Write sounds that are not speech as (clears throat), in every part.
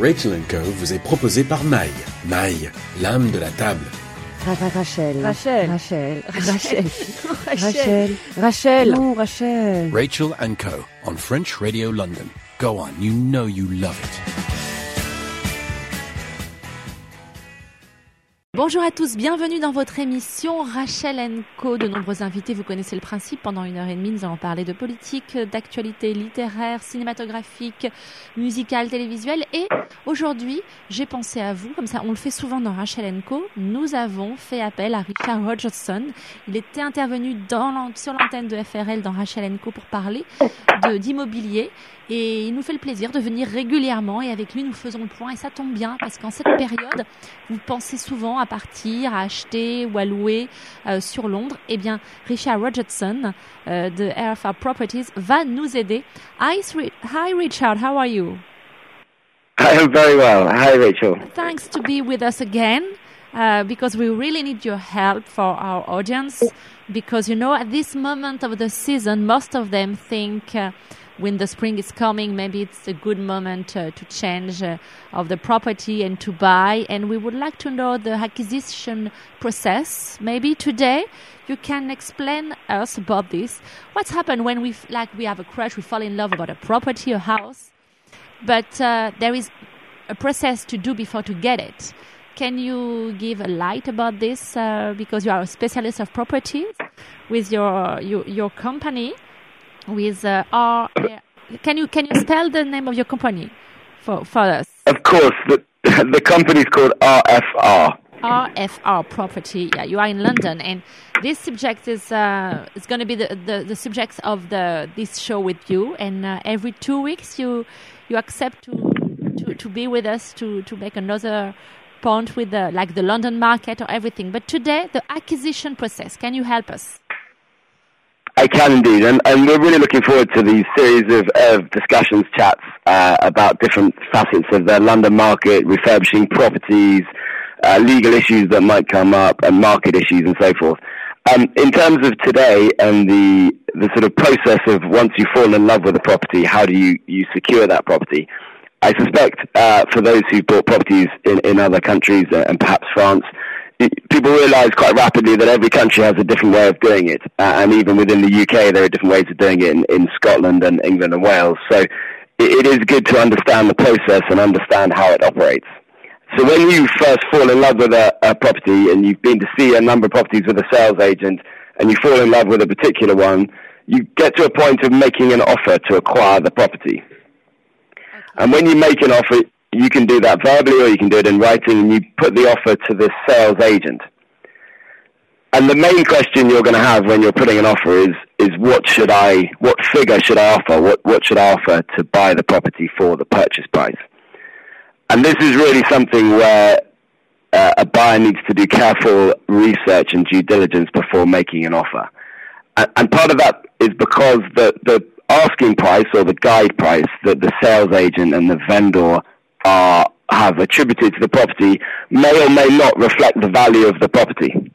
Rachel Co vous est proposé par Maï. Maï, l'âme de la table. (laughs) Rachel. Rachel. Rachel. Rachel. Rachel. Rachel. Non, Rachel. Rachel Co on French Radio London. Go on, you know you love it. Bonjour à tous, bienvenue dans votre émission Rachel Co. De nombreux invités, vous connaissez le principe. Pendant une heure et demie, nous allons parler de politique, d'actualité littéraire, cinématographique, musicale, télévisuelle. Et aujourd'hui, j'ai pensé à vous, comme ça on le fait souvent dans Rachel Co. Nous avons fait appel à Richard Rogerson. Il était intervenu dans, sur l'antenne de FRL dans Rachel Co. pour parler d'immobilier. Et il nous fait le plaisir de venir régulièrement et avec lui nous faisons le point et ça tombe bien parce qu'en cette période vous pensez souvent à partir, à acheter ou à louer euh, sur Londres. Eh bien Richard Rogerson euh, de RFR Properties va nous aider. Hi, hi Richard, how are you? I am very well. Hi Rachel. Thanks to be with us again. Uh, because we really need your help for our audience. Because you know, at this moment of the season, most of them think uh, when the spring is coming, maybe it's a good moment uh, to change uh, of the property and to buy. And we would like to know the acquisition process. Maybe today you can explain us about this. What's happened when we like we have a crush, we fall in love about a property, a house, but uh, there is a process to do before to get it. Can you give a light about this uh, because you are a specialist of properties with your your, your company? with uh, R. (coughs) Can you can you spell the name of your company for for us? Of course, the (laughs) the company is called RFR. RFR Property. Yeah, you are in London, and this subject is uh, is going to be the, the, the subject of the this show with you. And uh, every two weeks, you you accept to to, to be with us to to make another point with the like the London market or everything. But today, the acquisition process. Can you help us? I can indeed, and, and we're really looking forward to these series of, of discussions, chats uh, about different facets of the London market, refurbishing properties, uh, legal issues that might come up, and market issues and so forth. Um, in terms of today and the the sort of process of once you fall in love with a property, how do you, you secure that property? I suspect uh, for those who bought properties in, in other countries uh, and perhaps France, people realise quite rapidly that every country has a different way of doing it, uh, and even within the UK, there are different ways of doing it in, in Scotland and England and Wales. So it, it is good to understand the process and understand how it operates. So when you first fall in love with a, a property and you've been to see a number of properties with a sales agent and you fall in love with a particular one, you get to a point of making an offer to acquire the property. And when you make an offer, you can do that verbally or you can do it in writing and you put the offer to the sales agent. And the main question you're going to have when you're putting an offer is, is what should I, what figure should I offer? What, what should I offer to buy the property for the purchase price? And this is really something where uh, a buyer needs to do careful research and due diligence before making an offer. And, and part of that is because the, the asking price or the guide price that the sales agent and the vendor are have attributed to the property may or may not reflect the value of the property.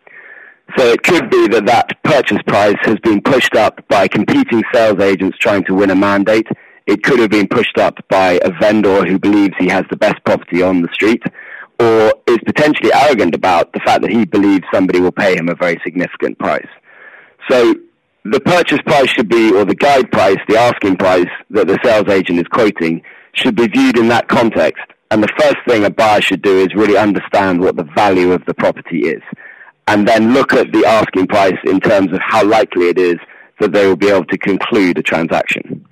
So it could be that that purchase price has been pushed up by competing sales agents trying to win a mandate. It could have been pushed up by a vendor who believes he has the best property on the street or is potentially arrogant about the fact that he believes somebody will pay him a very significant price. So the purchase price should be, or the guide price, the asking price that the sales agent is quoting should be viewed in that context. And the first thing a buyer should do is really understand what the value of the property is. And then look at the asking price in terms of how likely it is that they will be able to conclude a transaction.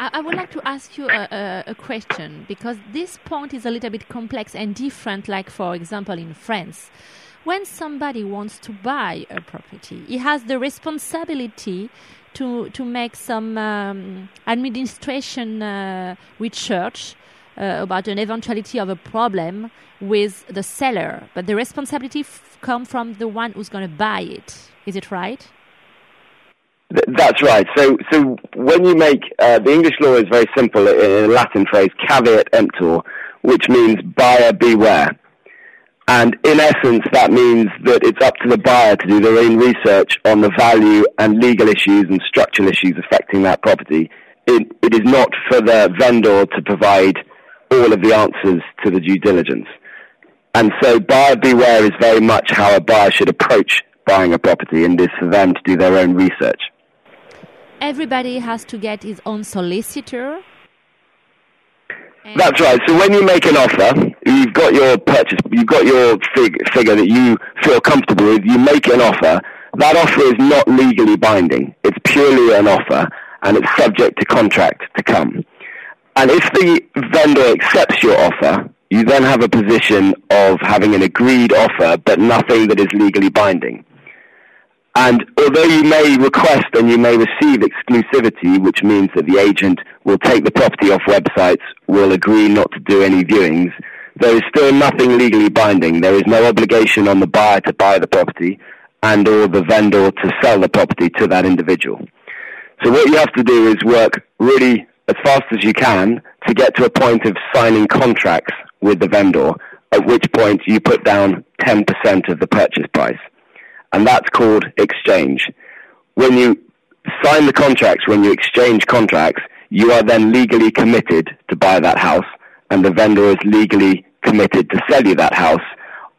I would like to ask you a, a, question because this point is a little bit complex and different, like, for example, in France. When somebody wants to buy a property, he has the responsibility to to make some um, administration uh, research uh, about an eventuality of a problem with the seller, but the responsibility f- come from the one who's going to buy it. Is it right? That's right. So, so when you make uh, the English law is very simple in a Latin phrase, caveat emptor, which means buyer beware. And in essence, that means that it's up to the buyer to do their own research on the value and legal issues and structural issues affecting that property. It, it is not for the vendor to provide all of the answers to the due diligence. And so buyer beware is very much how a buyer should approach buying a property and is for them to do their own research. Everybody has to get his own solicitor. That's right. So when you make an offer, you've got your purchase, you've got your fig- figure that you feel comfortable with. You make an offer. That offer is not legally binding. It's purely an offer, and it's subject to contract to come. And if the vendor accepts your offer, you then have a position of having an agreed offer, but nothing that is legally binding. And although you may request and you may receive exclusivity, which means that the agent will take the property off websites, will agree not to do any viewings, there is still nothing legally binding. There is no obligation on the buyer to buy the property and or the vendor to sell the property to that individual. So what you have to do is work really as fast as you can to get to a point of signing contracts with the vendor, at which point you put down 10% of the purchase price and that's called exchange. When you sign the contracts, when you exchange contracts, you are then legally committed to buy that house, and the vendor is legally committed to sell you that house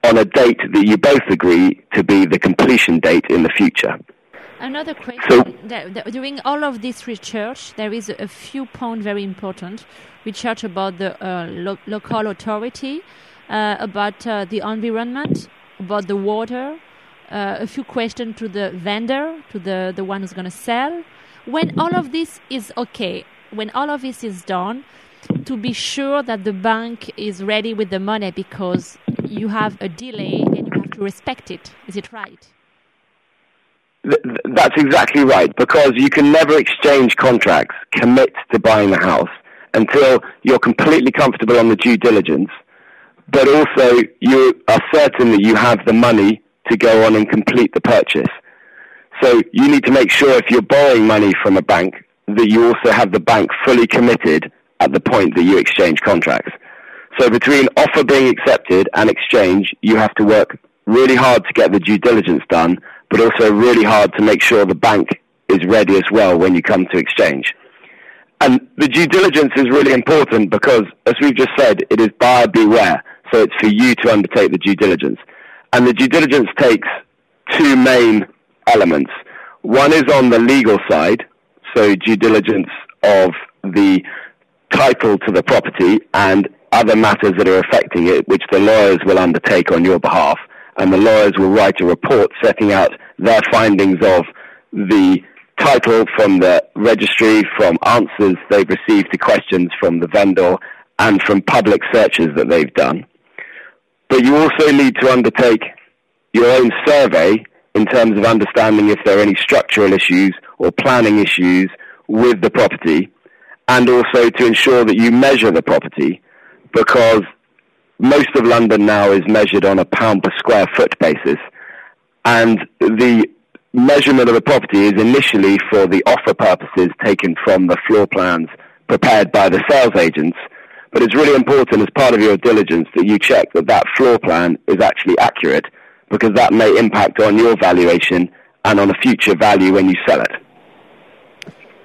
on a date that you both agree to be the completion date in the future. Another question. So, during all of this research, there is a few points very important. Research about the uh, lo- local authority, uh, about uh, the environment, about the water, uh, a few questions to the vendor, to the, the one who's going to sell. When all of this is okay, when all of this is done, to be sure that the bank is ready with the money because you have a delay and you have to respect it. Is it right? That's exactly right because you can never exchange contracts, commit to buying the house until you're completely comfortable on the due diligence, but also you are certain that you have the money to go on and complete the purchase. So you need to make sure if you're borrowing money from a bank that you also have the bank fully committed at the point that you exchange contracts. So between offer being accepted and exchange, you have to work really hard to get the due diligence done, but also really hard to make sure the bank is ready as well when you come to exchange. And the due diligence is really important because, as we've just said, it is buyer beware. So it's for you to undertake the due diligence. And the due diligence takes two main elements. One is on the legal side, so due diligence of the title to the property and other matters that are affecting it, which the lawyers will undertake on your behalf. And the lawyers will write a report setting out their findings of the title from the registry, from answers they've received to questions from the vendor, and from public searches that they've done. But you also need to undertake your own survey in terms of understanding if there are any structural issues or planning issues with the property, and also to ensure that you measure the property because most of London now is measured on a pound per square foot basis. And the measurement of the property is initially for the offer purposes taken from the floor plans prepared by the sales agents but it's really important as part of your diligence that you check that that floor plan is actually accurate because that may impact on your valuation and on a future value when you sell it.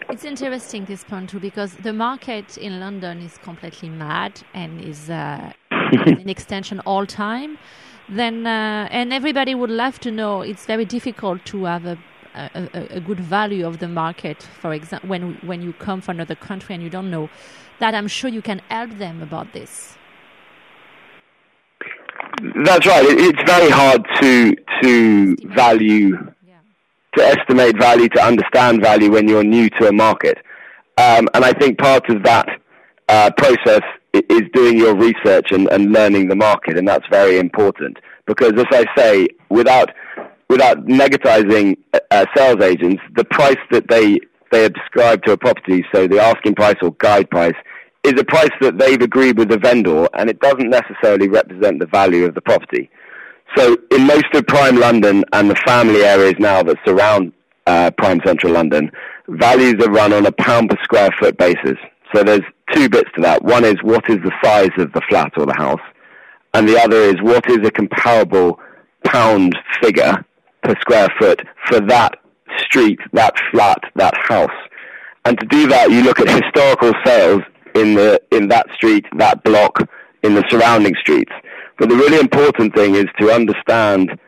It's interesting this point too because the market in London is completely mad and is uh, (laughs) in extension all time. Then uh, and everybody would love to know. It's very difficult to have a a, a, good value of the market. For example, when when you come from another country and you don't know that I'm sure you can help them about this. That's right. It's very hard to to value, yeah. to estimate value, to understand value when you're new to a market. Um, and I think part of that uh, process is doing your research and, and learning the market, and that's very important. Because, as I say, without without negatizing uh, sales agents, the price that they they ascribe to a property, so the asking price or guide price, is a price that they've agreed with the vendor, and it doesn't necessarily represent the value of the property. So in most of prime London and the family areas now that surround uh, prime central London, values are run on a pound per square foot basis. So there's two bits to that. One is what is the size of the flat or the house, and the other is what is a comparable pound figure per square foot for that street, that flat, that house. And to do that, you look at historical sales in the in that street, that block, in the surrounding streets. But the really important thing is to understand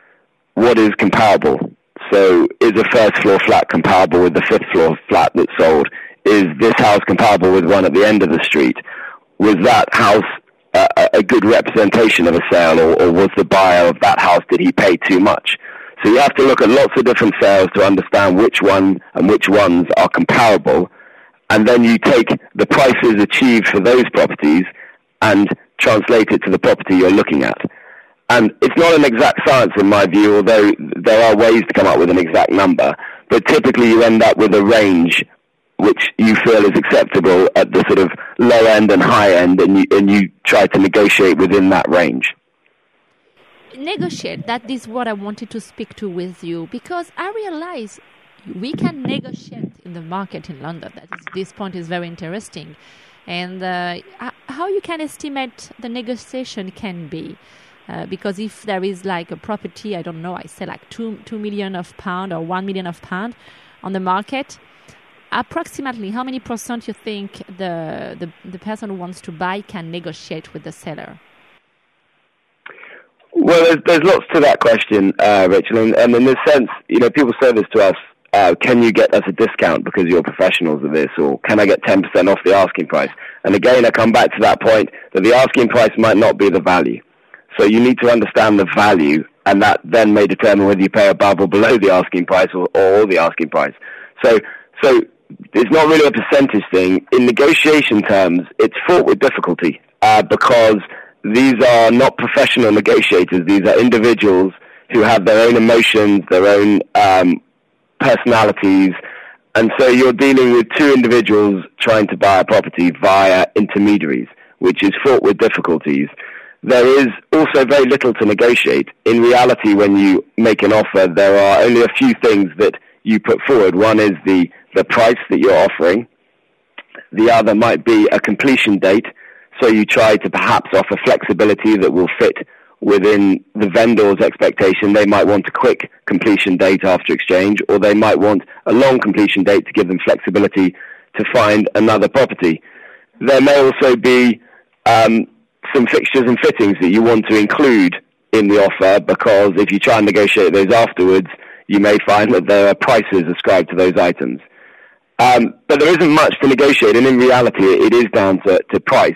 what is comparable. So is a first floor flat comparable with the fifth floor flat that sold? Is this house comparable with one at the end of the street? Was that house a, a good representation of a sale or, or was the buyer of that house, did he pay too much? So you have to look at lots of different sales to understand which one and which ones are comparable. And then you take the prices achieved for those properties and translate it to the property you're looking at. And it's not an exact science in my view, although there are ways to come up with an exact number. But typically you end up with a range which you feel is acceptable at the sort of low end and high end, and you, and you try to negotiate within that range. Negotiate. That is what I wanted to speak to with you because I realize we can negotiate in the market in London. That is, this point is very interesting, and uh, how you can estimate the negotiation can be. Uh, because if there is like a property, I don't know, I say like two two million of pound or one million of pound on the market, approximately how many percent you think the, the, the person who wants to buy can negotiate with the seller? Well, there's, there's lots to that question, uh, Rachel, and, and in this sense, you know, people say this to us, uh, can you get us a discount because you're professionals of this, or can I get 10% off the asking price? And again, I come back to that point that the asking price might not be the value. So you need to understand the value, and that then may determine whether you pay above or below the asking price or, or the asking price. So, so it's not really a percentage thing. In negotiation terms, it's fraught with difficulty uh, because these are not professional negotiators. These are individuals who have their own emotions, their own um, personalities, and so you're dealing with two individuals trying to buy a property via intermediaries, which is fraught with difficulties. There is also very little to negotiate. In reality, when you make an offer, there are only a few things that you put forward. One is the the price that you're offering. The other might be a completion date. So you try to perhaps offer flexibility that will fit within the vendor's expectation. They might want a quick completion date after exchange, or they might want a long completion date to give them flexibility to find another property. There may also be um, some fixtures and fittings that you want to include in the offer because if you try and negotiate those afterwards, you may find that there are prices ascribed to those items. Um, but there isn't much to negotiate, and in reality, it is down to, to price.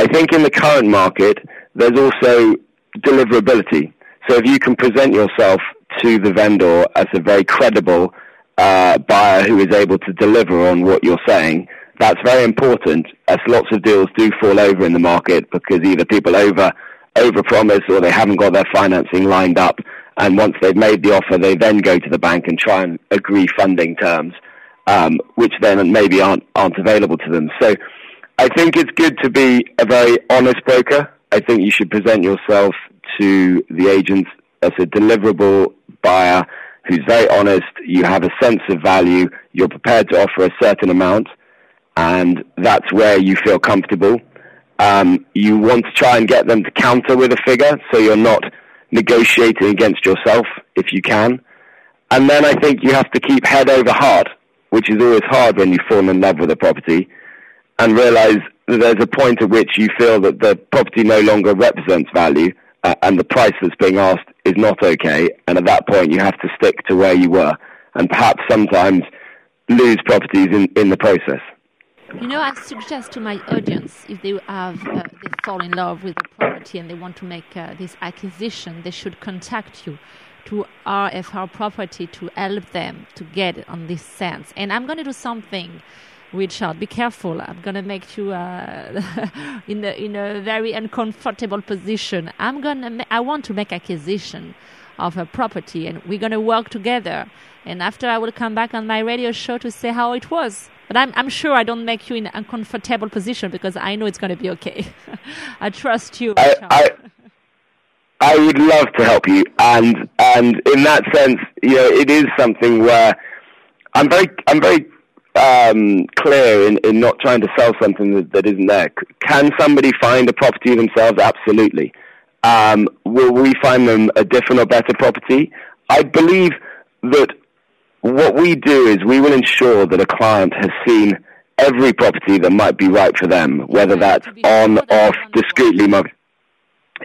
I think in the current market, there's also deliverability. So if you can present yourself to the vendor as a very credible uh, buyer who is able to deliver on what you're saying, that's very important as lots of deals do fall over in the market because either people over overpromise or they haven't got their financing lined up and once they've made the offer they then go to the bank and try and agree funding terms um, which then maybe aren't aren't available to them. So I think it's good to be a very honest broker. I think you should present yourself to the agents as a deliverable buyer who's very honest. You have a sense of value. You're prepared to offer a certain amount, and that's where you feel comfortable. Um, you want to try and get them to counter with a figure, so you're not negotiating against yourself if you can. And then I think you have to keep head over heart which is always hard when you fall in love with a property, and realize that there's a point at which you feel that the property no longer represents value uh, and the price that's being asked is not okay, and at that point you have to stick to where you were, and perhaps sometimes lose properties in, in the process. You know, I suggest to my audience if they have uh, they fall in love with the property and they want to make uh, this acquisition, they should contact you to RFR property to help them to get on this sense. And I'm going to do something. Richard, be careful. I'm gonna make you uh, (laughs) in a in a very uncomfortable position. I'm gonna. Ma- I want to make acquisition of a property, and we're gonna work together. And after, I will come back on my radio show to say how it was. But I'm I'm sure I don't make you in an uncomfortable position because I know it's gonna be okay. (laughs) I trust you. I, I, I would love to help you, and and in that sense, you know, it is something where I'm very I'm very um, clear in, in not trying to sell something that, that isn't there. Can somebody find a property themselves? Absolutely. Um, will we find them a different or better property? I believe that what we do is we will ensure that a client has seen every property that might be right for them, whether that's on, off, discreetly marketed.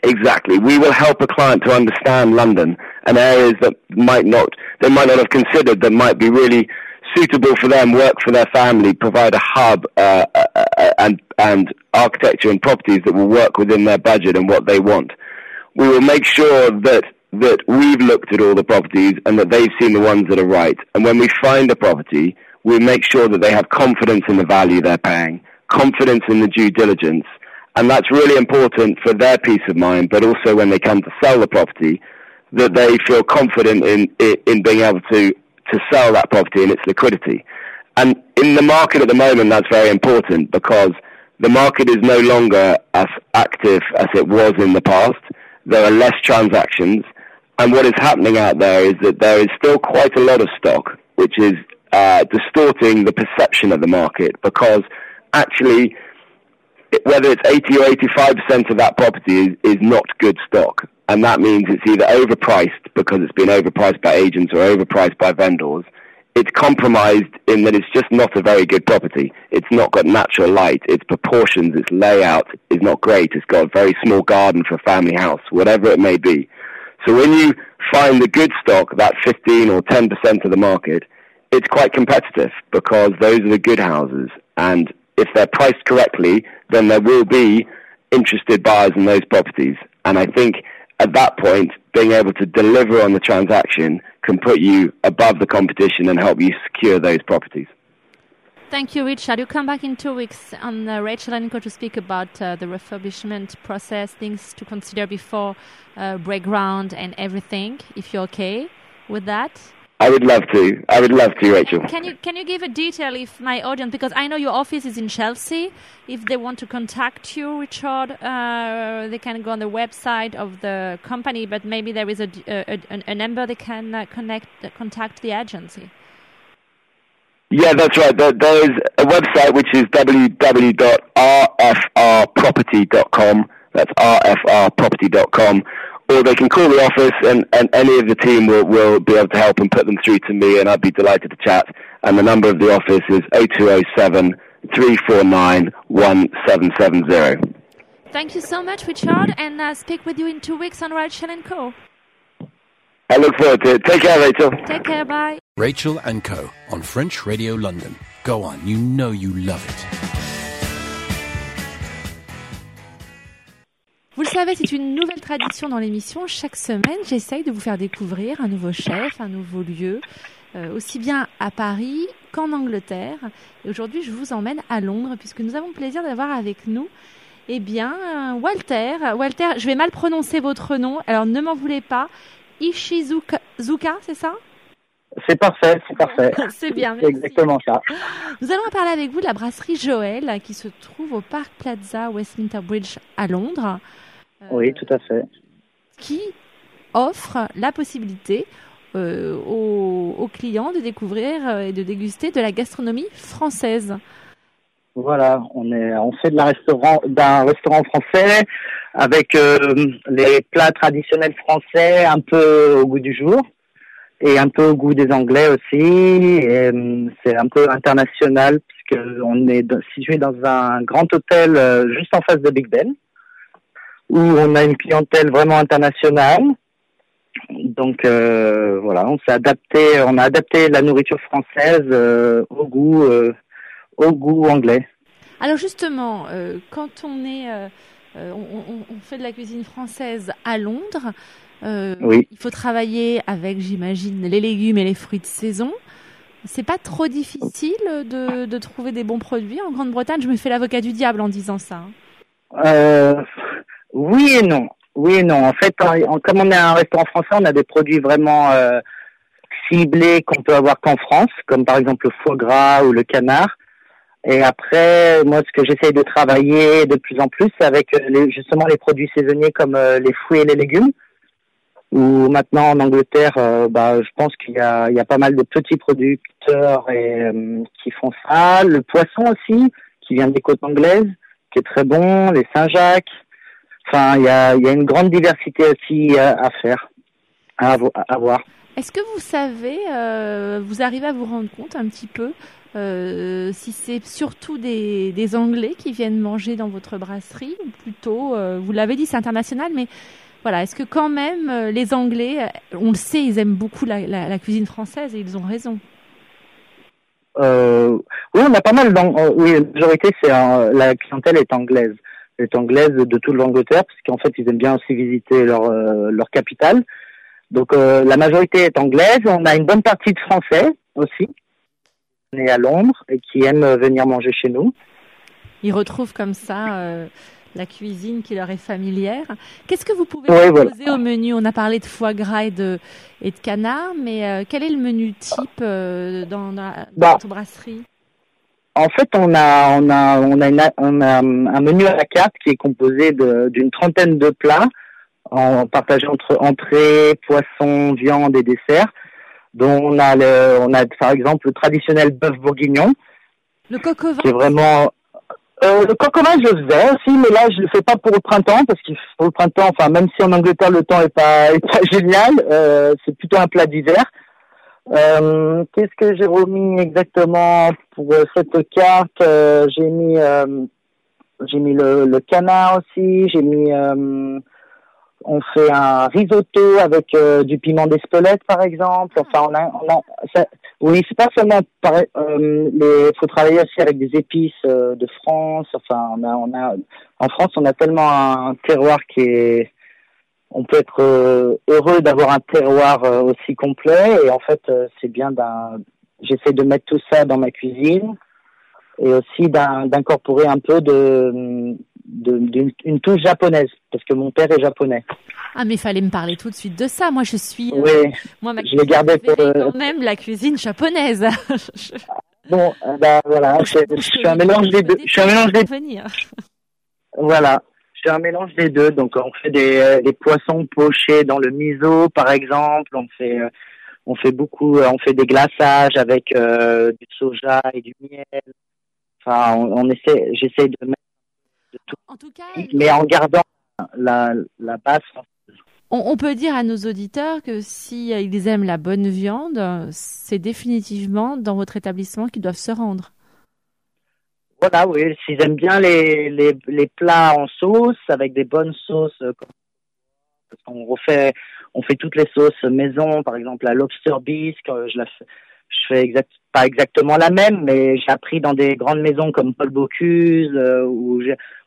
Exactly. We will help a client to understand London and areas that might not, they might not have considered that might be really suitable for them, work for their family, provide a hub uh, uh, uh, and and architecture and properties that will work within their budget and what they want. We will make sure that that we've looked at all the properties and that they've seen the ones that are right. And when we find a property, we make sure that they have confidence in the value they're paying, confidence in the due diligence, and that's really important for their peace of mind, but also when they come to sell the property, that they feel confident in, in being able to to sell that property and its liquidity. And in the market at the moment, that's very important because the market is no longer as active as it was in the past. There are less transactions. And what is happening out there is that there is still quite a lot of stock, which is uh, distorting the perception of the market because actually, whether it's 80 or 85% of that property is, is not good stock and that means it's either overpriced because it's been overpriced by agents or overpriced by vendors. It's compromised in that it's just not a very good property. It's not got natural light. Its proportions, its layout is not great. It's got a very small garden for a family house, whatever it may be. So when you find the good stock, that 15 or 10% of the market, it's quite competitive because those are the good houses. And if they're priced correctly, then there will be interested buyers in those properties. And I think at that point, being able to deliver on the transaction can put you above the competition and help you secure those properties. Thank you, Richard. You come back in two weeks on uh, Rachel and Co to speak about uh, the refurbishment process, things to consider before uh, break ground and everything. If you're okay with that. I would love to. I would love to, Rachel. Can you can you give a detail if my audience because I know your office is in Chelsea. If they want to contact you, Richard, uh, they can go on the website of the company, but maybe there is a a, a number they can uh, connect uh, contact the agency. Yeah, that's right. There, there is a website which is www.rfrproperty.com. That's rfrproperty.com or they can call the office and, and any of the team will, will be able to help and put them through to me and I'd be delighted to chat. And the number of the office is 0207 349 1770. Thank you so much, Richard, and uh, speak with you in two weeks on Rachel and Co. I look forward to it. Take care, Rachel. Take care, bye. Rachel and Co. on French Radio London. Go on, you know you love it. Vous le savez, c'est une nouvelle tradition dans l'émission. Chaque semaine, j'essaye de vous faire découvrir un nouveau chef, un nouveau lieu, euh, aussi bien à Paris qu'en Angleterre. Et aujourd'hui, je vous emmène à Londres, puisque nous avons le plaisir d'avoir avec nous, eh bien, Walter. Walter, je vais mal prononcer votre nom, alors ne m'en voulez pas. Ishizuka, c'est ça? C'est parfait, c'est parfait. (laughs) c'est bien, C'est exactement ça. Nous allons parler avec vous de la brasserie Joël qui se trouve au Park Plaza Westminster Bridge à Londres. Oui, tout à fait. Qui offre la possibilité euh, aux, clients de découvrir euh, et de déguster de la gastronomie française? Voilà, on est, on fait de la restaurant, d'un restaurant français avec euh, les plats traditionnels français un peu au goût du jour et un peu au goût des Anglais aussi. C'est un peu international puisque on est situé dans un grand hôtel juste en face de Big Ben où on a une clientèle vraiment internationale. Donc euh, voilà, on s'est adapté, on a adapté la nourriture française euh, au goût, euh, au goût anglais. Alors justement, quand on est, on, on, fait de la cuisine française à Londres, oui. il faut travailler avec, j'imagine, les légumes et les fruits de saison. C'est pas trop difficile de, de, trouver des bons produits en Grande-Bretagne? Je me fais l'avocat du diable en disant ça. Hein. Oui et non. Oui et non. En fait, comme on est un restaurant français, on a des produits vraiment euh, ciblés qu'on peut avoir qu'en France, comme par exemple le foie gras ou le canard. Et après, moi, ce que j'essaye de travailler de plus en plus, c'est avec euh, les, justement les produits saisonniers comme euh, les fruits et les légumes. Ou maintenant en Angleterre, bah, je pense qu'il y a, il y a pas mal de petits producteurs et, qui font ça. Le poisson aussi, qui vient des côtes anglaises, qui est très bon. Les Saint-Jacques. Enfin, il y a, y a, une grande diversité aussi à, à faire, à, à voir. Est-ce que vous savez, euh, vous arrivez à vous rendre compte un petit peu euh, si c'est surtout des, des, Anglais qui viennent manger dans votre brasserie, ou plutôt, euh, vous l'avez dit, c'est international, mais voilà, est-ce que quand même euh, les Anglais, on le sait, ils aiment beaucoup la, la, la cuisine française et ils ont raison? Euh, oui, on a pas mal. oui, la majorité, c'est la clientèle est anglaise, est anglaise de toute l'Angleterre, parce qu'en fait, ils aiment bien aussi visiter leur leur capitale. Donc, la majorité est anglaise. On a une bonne partie de Français aussi nés à Londres et qui aiment venir manger chez nous. Ils retrouvent comme ça euh, la cuisine qui leur est familière. Qu'est-ce que vous pouvez proposer au menu? On a parlé de foie gras et de, et de canard, mais euh, quel est le menu type euh, dans, dans, bah, votre brasserie? En fait, on a, on a, on a, on a un menu à la carte qui est composé d'une trentaine de plats en partagé entre entrée, poisson, viande et dessert dont on a le, on a par exemple le traditionnel bœuf bourguignon. Le coq au vin. C'est vraiment euh, le coq au vin, je le faisais aussi, mais là je le fais pas pour le printemps parce que pour le printemps, enfin même si en Angleterre le temps est pas est pas (laughs) génial, euh, c'est plutôt un plat d'hiver. Euh, Qu'est-ce que j'ai remis exactement pour euh, cette carte? Euh, J'ai mis euh, j'ai mis le, le, canard aussi, j'ai mis on fait un risotto avec euh, du piment d'Espelette par exemple. Enfin, on a, on a ça, oui, c'est pas seulement. Euh, il faut travailler aussi avec des épices euh, de France. Enfin, on a, on a, en France, on a tellement un terroir qui est, on peut être euh, heureux d'avoir un terroir aussi complet. Et en fait, c'est bien d'un, j'essaie de mettre tout ça dans ma cuisine et aussi d'incorporer un peu de d'une touche japonaise parce que mon père est japonais. Ah mais il fallait me parler tout de suite de ça. Moi je suis euh, oui, moi ma je l'ai gardé pour quand même la cuisine japonaise. (laughs) bon bah voilà, je, suis un mélange des deux. Je suis un mélange des Voilà, suis un mélange des deux. Donc on fait des, euh, des poissons pochés dans le miso par exemple, on fait euh, on fait beaucoup on fait des glaçages avec du soja et du miel. Enfin on, on essaie j'essaie de mettre en tout cas, mais en gardant la, la base on, peut dire à nos auditeurs que si euh, ils aiment la bonne viande, c'est définitivement dans votre établissement qu'ils doivent se rendre. Voilà, oui, s'ils aiment bien les, les, plats en sauce, avec des bonnes sauces, euh, on refait, on fait toutes les sauces maison, par exemple la lobster bisque, euh, je la fais, je fais exact, pas exactement la même, mais j'ai appris dans des grandes maisons comme Paul Bocuse ou,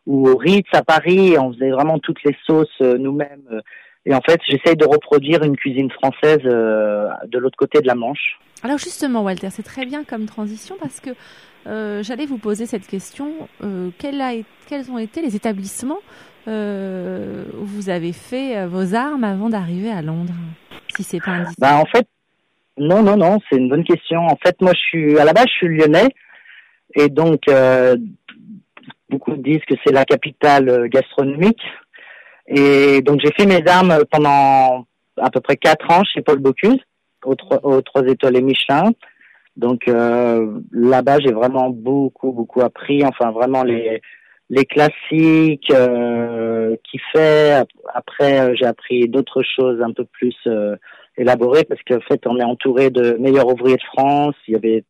ou au Ritz à Paris, on faisait vraiment toutes les sauces nous-mêmes. Et en fait, j'essaye de reproduire une cuisine française euh, de l'autre côté de la Manche. Alors justement, Walter, c'est très bien comme transition parce que euh, j'allais vous poser cette question. Euh, quels ont été les établissements euh, où vous avez fait vos armes avant d'arriver à Londres Si c'est pas indiscret? Bah en fait, non, non, non, c'est une bonne question. En fait, moi, je suis à la base, je suis lyonnais et donc beaucoup disent que c'est la capitale gastronomique. Et donc j'ai fait mes armes pendant à peu près quatre ans chez Paul Bocuse, aux, aux trois étoiles Michelin. Donc euh, là-bas, j'ai vraiment beaucoup, beaucoup appris. Enfin, vraiment les les classiques euh, qui fait. Après, euh, j'ai appris d'autres choses un peu plus euh, élaborées parce qu'en fait, on est entouré de meilleurs ouvriers de France. Il y avait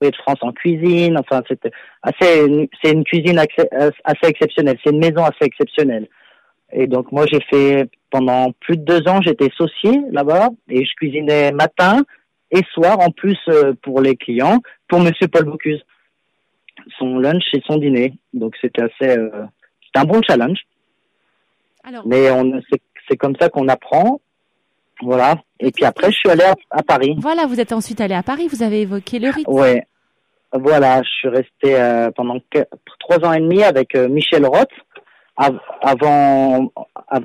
ouvriers de France en cuisine. Enfin, c'était assez. C'est une cuisine assez, exceptionnelle. C'est une maison assez exceptionnelle. Et donc moi j'ai fait pendant plus de deux ans, j'étais saucier là-bas et je cuisinais matin et soir en plus euh, pour les clients, pour Monsieur Paul Bocuse, son lunch et son dîner. Donc c'était assez, euh, c'était un bon challenge. Alors, Mais on, c'est comme ça qu'on apprend. Voilà. Et puis après, je suis allé à, Paris. Voilà, vous êtes ensuite allé à Paris. Vous avez évoqué le Ritz. Ouais. Voilà, je suis resté euh, pendant trois ans et demi avec Michel Roth avant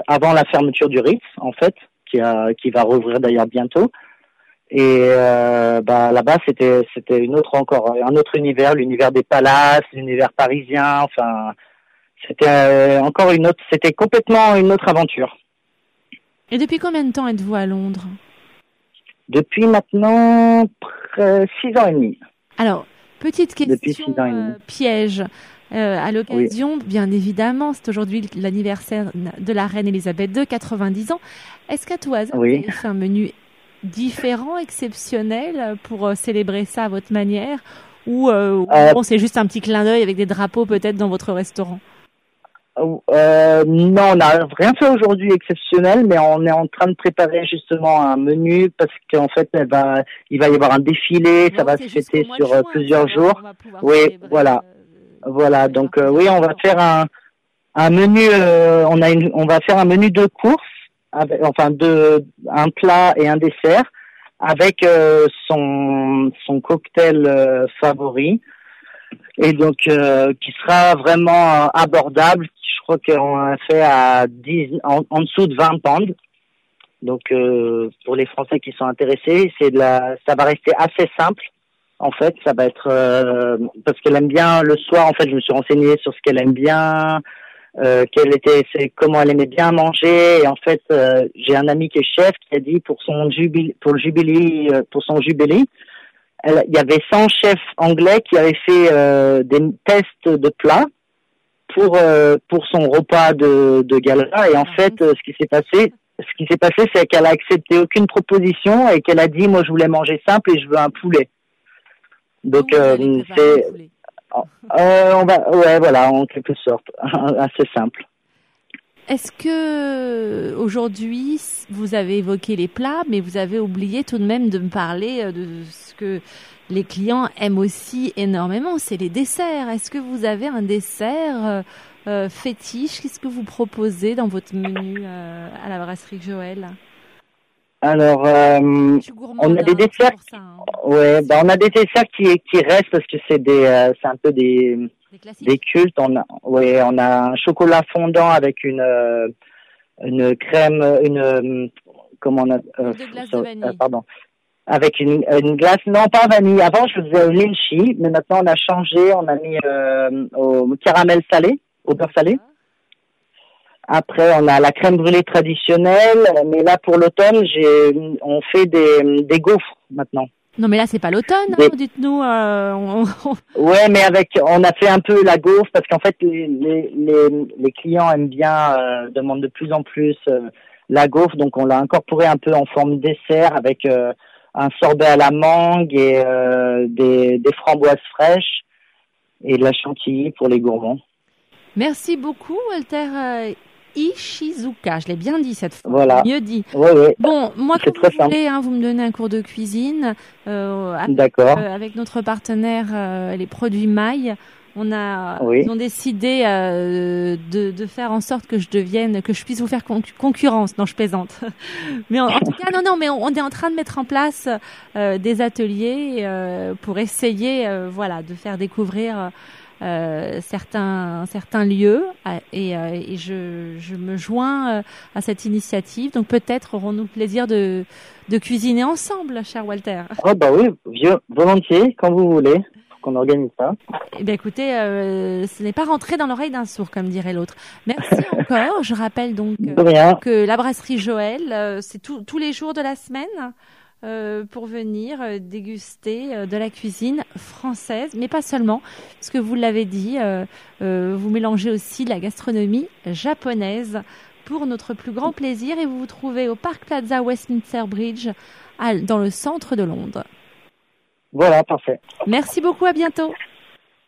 avant la fermeture du Ritz en fait qui a qui va rouvrir d'ailleurs bientôt et euh, bah là-bas c'était c'était une autre encore un autre univers l'univers des palaces l'univers parisien enfin c'était euh, encore une autre c'était complètement une autre aventure. Et depuis combien de temps êtes-vous à Londres? Depuis maintenant six ans et demi. Alors petite question euh, piège euh, à l'occasion, bien évidemment, c'est aujourd'hui l'anniversaire de la reine Elisabeth II, 90 ans. Est-ce qu'à toi, vous avez fait un menu différent, exceptionnel pour célébrer ça à votre manière ou bon, c'est juste un petit clin d'œil avec des drapeaux peut-être dans votre restaurant? Euh, non, on n'a rien fait aujourd'hui exceptionnel, mais on est en train de préparer justement un menu parce qu'en fait, il va, il va y avoir un défilé, ça va se fêter sur euh, plusieurs jours. Oui, voilà, euh, voilà. Donc euh, oui, on va faire un, un menu. on a une, on va faire un menu de course, enfin de un plat et un dessert avec son son cocktail favori et donc qui sera vraiment abordable, crois qu'on a fait à 10, en, dessous de 20 pounds. Donc euh, pour les Français qui sont intéressés, c'est la, ça va rester assez simple. En fait, ça va être euh, parce qu'elle aime bien le soir. En fait, je me suis renseigné sur ce qu'elle aime bien, euh, quelle était, c'est comment elle aimait bien manger. Et en fait, euh, j'ai un ami qui est chef qui a dit pour son jubilé, pour le jubilé, euh, pour son jubilé, il y avait 100 chefs anglais qui avaient fait des tests de plats pour euh, pour son repas de, de gala. Et en fait euh, ce qui s'est passé ce qui s'est passé c'est qu'elle a accepté aucune proposition et qu'elle a dit moi je voulais manger simple et je veux un poulet. Donc euh, c'est va ouais voilà en quelque sorte. (laughs) Assez simple. Est-ce que aujourd'hui vous avez évoqué les plats mais vous avez oublié tout de même de me parler de ce que les clients aiment aussi énormément, c'est les desserts. Est-ce que vous avez un dessert euh, euh, fétiche? Qu'est-ce que vous proposez dans votre menu euh, à la brasserie Joël? Alors, on a des desserts. Hein. Ouais, ben on a des desserts qui qui restent parce que c'est des, c'est un peu des des, cultes. On a, ouais, on a un chocolat fondant avec une une crème, une comment on a, de pardon, avec une, une, glace, non pas vanille. Avant, je faisais au lychee, mais maintenant on a changé, on a mis euh, au caramel salé, au beurre salé. Après, on a la crème brûlée traditionnelle, mais là pour l'automne, j'ai, on fait des, des gaufres maintenant. Non, mais là c'est pas l'automne, hein, dites-nous. Euh, (laughs) Ouais, mais avec, on a fait un peu la gaufre parce qu'en fait les, les, les, clients aiment bien, euh, demandent de plus en plus euh, la gaufre, donc on l'a incorporé un peu en forme dessert avec euh, un sorbet à la mangue et des, des, framboises fraîches et de la chantilly pour les gourmands. Merci beaucoup, Walter Ishizuka. Je l'ai bien dit cette fois. Voilà. Mieux dit. Oui, oui. Bon, moi, comme vous voulez, hein, vous me donnez un cours de cuisine. Euh, D'accord. Euh, avec notre partenaire, euh, les produits Maille on a, ils ont décidé euh, de, de, faire en sorte que je devienne, que je puisse vous faire concurrence. Non, je plaisante. (laughs) mais en, tout cas, non, non, mais on, est en train de mettre en place euh, des ateliers euh, pour essayer, euh, voilà, de faire découvrir euh, certains certains lieux et, et je, je, me joins à cette initiative. Donc peut-être aurons-nous le plaisir de, de cuisiner ensemble, cher Walter. Oh bah oui, volontiers, quand vous voulez qu'on organise ça. Eh bien, écoutez, euh, ce n'est pas rentré dans l'oreille d'un sourd, comme dirait l'autre. Merci (laughs) encore. Je rappelle donc euh, que la brasserie Joël, euh, c'est tous les jours de la semaine. Pour venir déguster de la cuisine française, mais pas seulement, parce que vous l'avez dit, vous mélangez aussi de la gastronomie japonaise pour notre plus grand plaisir et vous vous trouvez au Park Plaza Westminster Bridge dans le centre de Londres. Voilà, parfait. Merci beaucoup, à bientôt.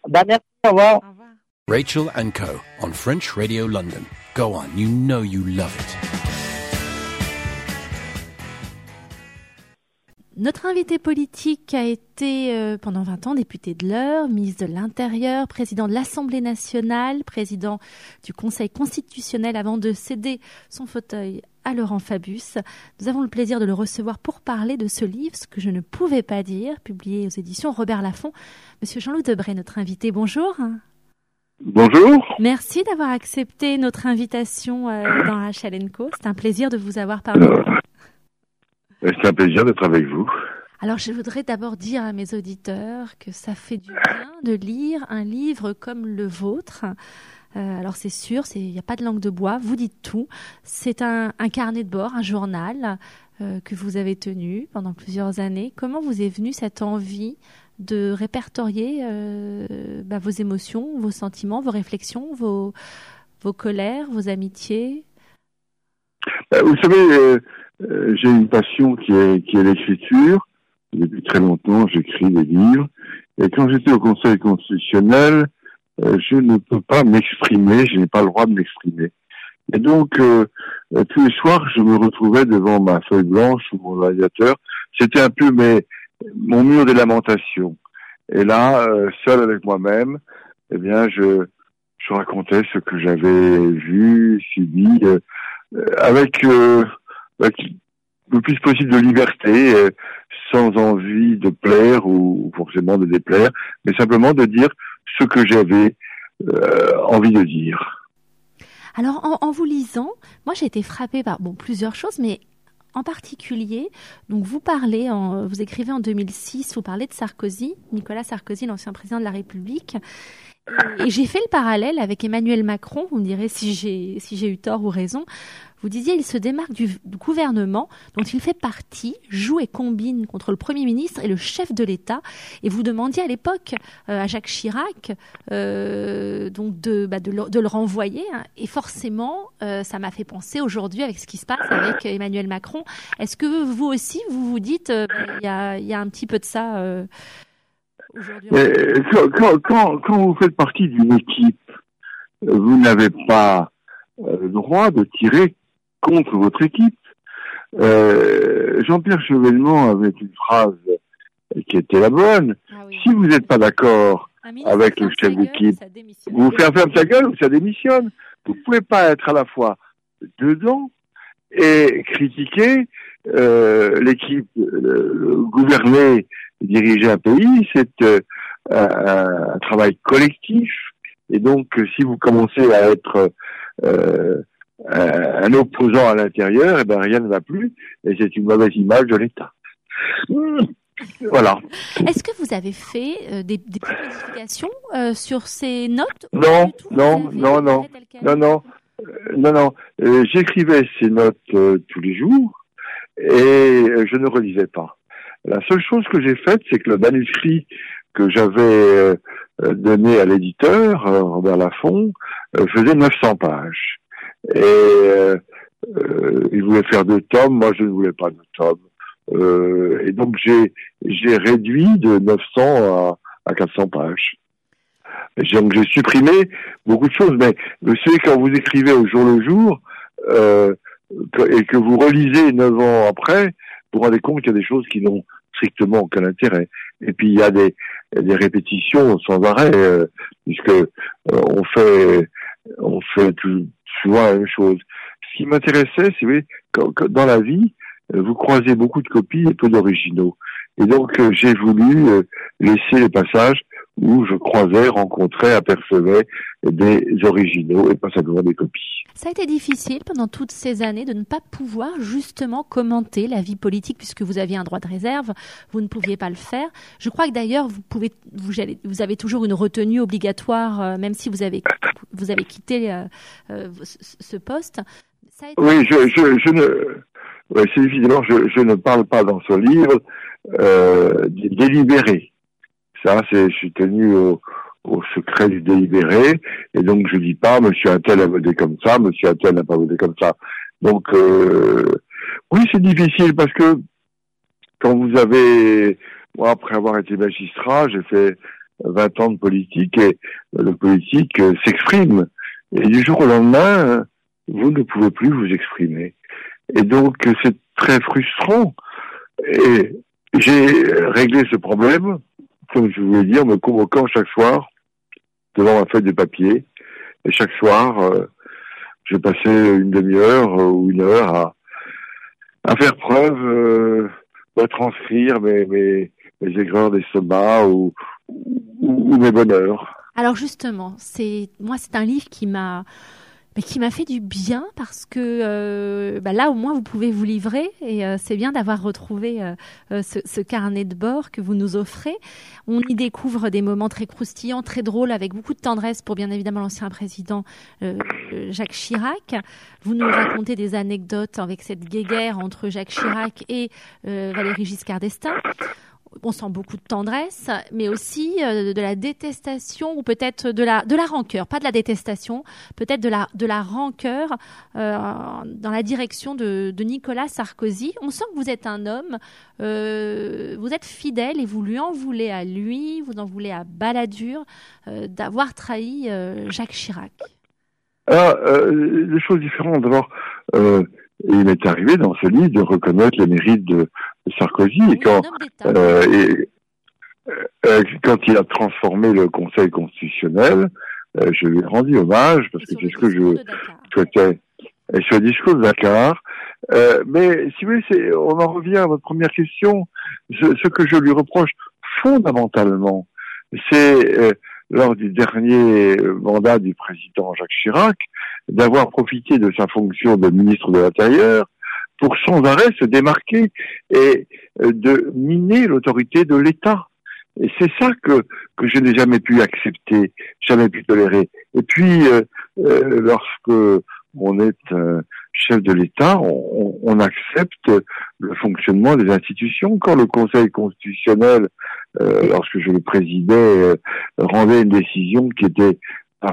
Bah, merci, au revoir. Au revoir. Rachel and Co. on French Radio London. Go on, you know you love it. Notre invité politique a été euh, pendant 20 ans député de l'Eure, ministre de l'Intérieur, président de l'Assemblée nationale, président du Conseil constitutionnel avant de céder son fauteuil à Laurent Fabius. Nous avons le plaisir de le recevoir pour parler de ce livre, ce que je ne pouvais pas dire, publié aux éditions Robert Laffont. Monsieur Jean-Loup Debray, notre invité, bonjour. Bonjour. Merci d'avoir accepté notre invitation euh, dans Rachel Co. C'est un plaisir de vous avoir parlé. C'est un plaisir d'être avec vous. Alors je voudrais d'abord dire à mes auditeurs que ça fait du bien de lire un livre comme le vôtre. Euh, alors c'est sûr, il n'y a pas de langue de bois, vous dites tout. C'est un, carnet de bord, un journal euh, que vous avez tenu pendant plusieurs années. Comment vous est venue cette envie de répertorier euh, bah, vos émotions, vos sentiments, vos réflexions, vos, vos colères, vos amitiés? Vous savez, euh, j'ai une passion qui est, qui est l'écriture. Depuis très longtemps, j'écris des livres. Et quand j'étais au Conseil constitutionnel, euh, je ne peux pas m'exprimer, je n'ai pas le droit de m'exprimer. Et donc, euh, tous les soirs, je me retrouvais devant ma feuille blanche ou mon radiateur. C'était un peu mes, mon mur de lamentation. Et là, seul avec moi-même, eh bien, je, je racontais ce que j'avais vu, subi, avec le plus possible de liberté, euh, sans envie de plaire ou forcément de déplaire, mais simplement de dire ce que j'avais euh, envie de dire. Alors, en, vous lisant, moi j'ai été frappée par bon plusieurs choses, mais en particulier, donc vous parlez, en, vous écrivez en 2006, vous parlez de Sarkozy, Nicolas Sarkozy, l'ancien président de la République, et j'ai fait le parallèle avec Emmanuel Macron. Vous me direz si j'ai si eu tort ou raison. Vous disiez, il se démarque du, gouvernement dont il fait partie, joue et combine contre le Premier ministre et le chef de l'État. Et vous demandiez à l'époque euh, à Jacques Chirac euh, donc de, bah, de, le, renvoyer. Hein. Et forcément, euh, ça m'a fait penser aujourd'hui avec ce qui se passe avec Emmanuel Macron. Est-ce que vous aussi, vous vous dites, bah, il y, a, y, a, un petit peu de ça aujourd'hui quand, quand, quand vous faites partie d'une équipe, vous n'avez pas le droit de tirer contre votre équipe. Euh, Jean-Pierre Chevènement avait une phrase qui était la bonne. Ah si vous n'êtes pas d'accord avec le chef d'équipe, vous faites ferme sa gueule ou ça démissionne. Vous ne pouvez pas être à la fois dedans et critiquer euh, l'équipe, euh, gouverner, diriger un pays, c'est euh, un, travail collectif. Et donc, si vous commencez à être euh, euh, un opposant à l'intérieur, eh ben rien ne va plus, et c'est une mauvaise image de l'État. (laughs) Voilà. Est-ce que vous avez fait euh, des, des modifications euh, sur ces notes Non, non, non, non, non, non, non, non, J'écrivais ces notes tous les jours et je ne relisais pas. La seule chose que j'ai faite, c'est que le manuscrit que j'avais donné à l'éditeur, Robert Laffont, faisait 900 pages. Et euh, euh, il voulait faire deux tomes, moi je ne voulais pas de tomes. Euh, et donc j'ai réduit de 900 à, à 400 pages. Donc j'ai supprimé beaucoup de choses, mais vous savez quand vous écrivez au jour le jour euh, et que vous relisez neuf ans après, vous vous rendez compte qu'il y a des choses qui n'ont strictement aucun intérêt. Et puis il y a des, des répétitions sans arrêt, euh, puisque euh, on fait on fait tout, souvent la même chose. Ce qui m'intéressait, c'est que dans la vie, euh, vous croisez beaucoup de copies et peu d'originaux. Et donc euh, j'ai voulu euh, laisser les passages où je croisais, rencontrais, apercevais des originaux et pas simplement des copies. Ça a été difficile pendant toutes ces années de ne pas pouvoir justement commenter la vie politique puisque vous aviez un droit de réserve, vous ne pouviez pas le faire. Je crois que d'ailleurs vous pouvez, vous, vous, avez toujours une retenue obligatoire euh, même si vous avez vous avez quitté euh, euh, ce poste. Oui, je, je, je ne, c'est évidemment, je, je ne parle pas dans ce livre euh, délibéré. Ça, c'est, je suis tenu au, au secret du délibéré, et donc je dis pas Monsieur Attel a voté comme ça, Monsieur Attel n'a pas voté comme ça. Donc euh, oui, c'est difficile parce que quand vous avez, moi après avoir été magistrat, j'ai fait 20 ans de politique et le politique euh, s'exprime. Et du jour au lendemain, vous ne pouvez plus vous exprimer. Et donc c'est très frustrant. Et j'ai réglé ce problème, comme je voulais dire, me convoquant chaque soir devant ma feuille de papier. Et chaque soir, euh, je passais une demi-heure euh, ou une heure à, faire preuve, euh, à transcrire mes, mes, aigreurs d'estomac ou, ou, ou mes bonheurs. Alors justement, c'est moi c'est un livre qui m'a mais qui m'a fait du bien parce que euh, bah là au moins vous pouvez vous livrer et euh, c'est bien d'avoir retrouvé euh, ce, ce, carnet de bord que vous nous offrez. On y découvre des moments très croustillants, très drôles, avec beaucoup de tendresse pour bien évidemment l'ancien président Jacques Chirac. Vous nous racontez des anecdotes avec cette guéguerre entre Jacques Chirac et Valéry Giscard d'Estaing on sent beaucoup de tendresse, mais aussi de la détestation ou peut-être de la de la rancœur, pas de la détestation, peut-être de la de la rancœur dans la direction de, Nicolas Sarkozy. On sent que vous êtes un homme, vous êtes fidèle et vous lui en voulez à lui, vous en voulez à Balladur d'avoir trahi Jacques Chirac. Alors, des choses différentes. D'abord, et il est arrivé dans ce livre de reconnaître les mérites de, Sarkozy et quand euh, et, euh, quand il a transformé le Conseil constitutionnel, euh, je lui ai rendu hommage parce que c'est ce que je souhaitais. Et sur le discours de Dakar. Euh, mais si vous voulez, on en revient à votre première question. Ce, ce que je lui reproche fondamentalement, c'est euh, lors du dernier mandat du président Jacques Chirac, d'avoir profité de sa fonction de ministre de l'Intérieur pour sans arrêt se démarquer et euh, de miner l'autorité de l'État. Et c'est ça que, que je n'ai jamais pu accepter, jamais pu tolérer. Et puis, euh, euh, lorsque on est chef de l'État, on, accepte le fonctionnement des institutions. Quand le Conseil constitutionnel, lorsque je le présidais, rendait une décision qui était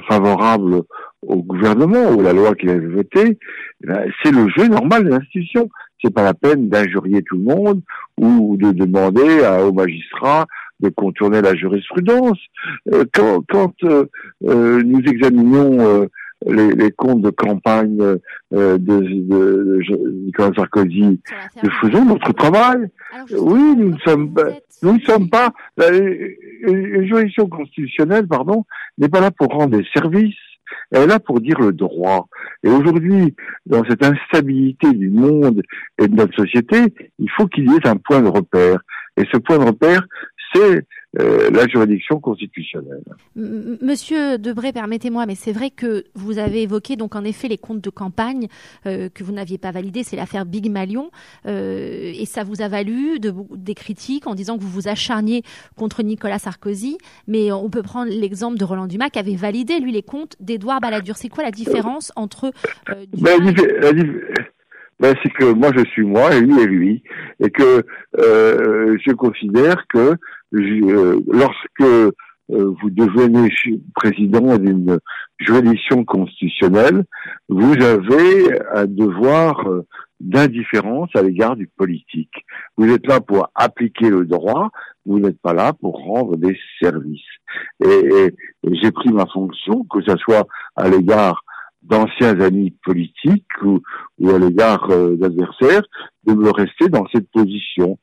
favorable au gouvernement ou la loi qu'il avait votée, eh ben, c'est le jeu normal des institutions. C'est pas la peine d'injurier tout le monde ou de demander aux magistrats de contourner la jurisprudence. Euh, quand, euh, euh, nous examinons les, les, comptes de campagne de, de, Nicolas Sarkozy, nous faisons notre travail. oui, nous ne sommes, nous ne sommes pas. Une juridiction constitutionnelle, pardon, n'est pas là pour rendre des services. Elle est là pour dire le droit. Et aujourd'hui, dans cette instabilité du monde et de notre société, il faut qu'il y ait un point de repère. Et ce point de repère, c'est euh, la juridiction constitutionnelle. Monsieur Debré, permettez-moi, mais c'est vrai que vous avez évoqué donc en effet les comptes de campagne euh, que vous n'aviez pas validés, c'est l'affaire Big Malion, euh, et ça vous a valu de, des critiques en disant que vous vous acharniez contre Nicolas Sarkozy, mais on peut prendre l'exemple de Roland Dumas qui avait validé lui les comptes d'Édouard Balladur. C'est quoi la différence entre ben, ben, c'est que moi je suis moi et lui est lui, et que je considère que euh, lorsque euh, vous devenez président d'une juridiction constitutionnelle, vous avez un devoir euh, d'indifférence à l'égard du politique. Vous êtes là pour appliquer le droit, vous n'êtes pas là pour rendre des services. Et, j'ai pris ma fonction, que ce soit à l'égard d'anciens amis politiques ou, ou à l'égard d'adversaires, de me rester dans cette position.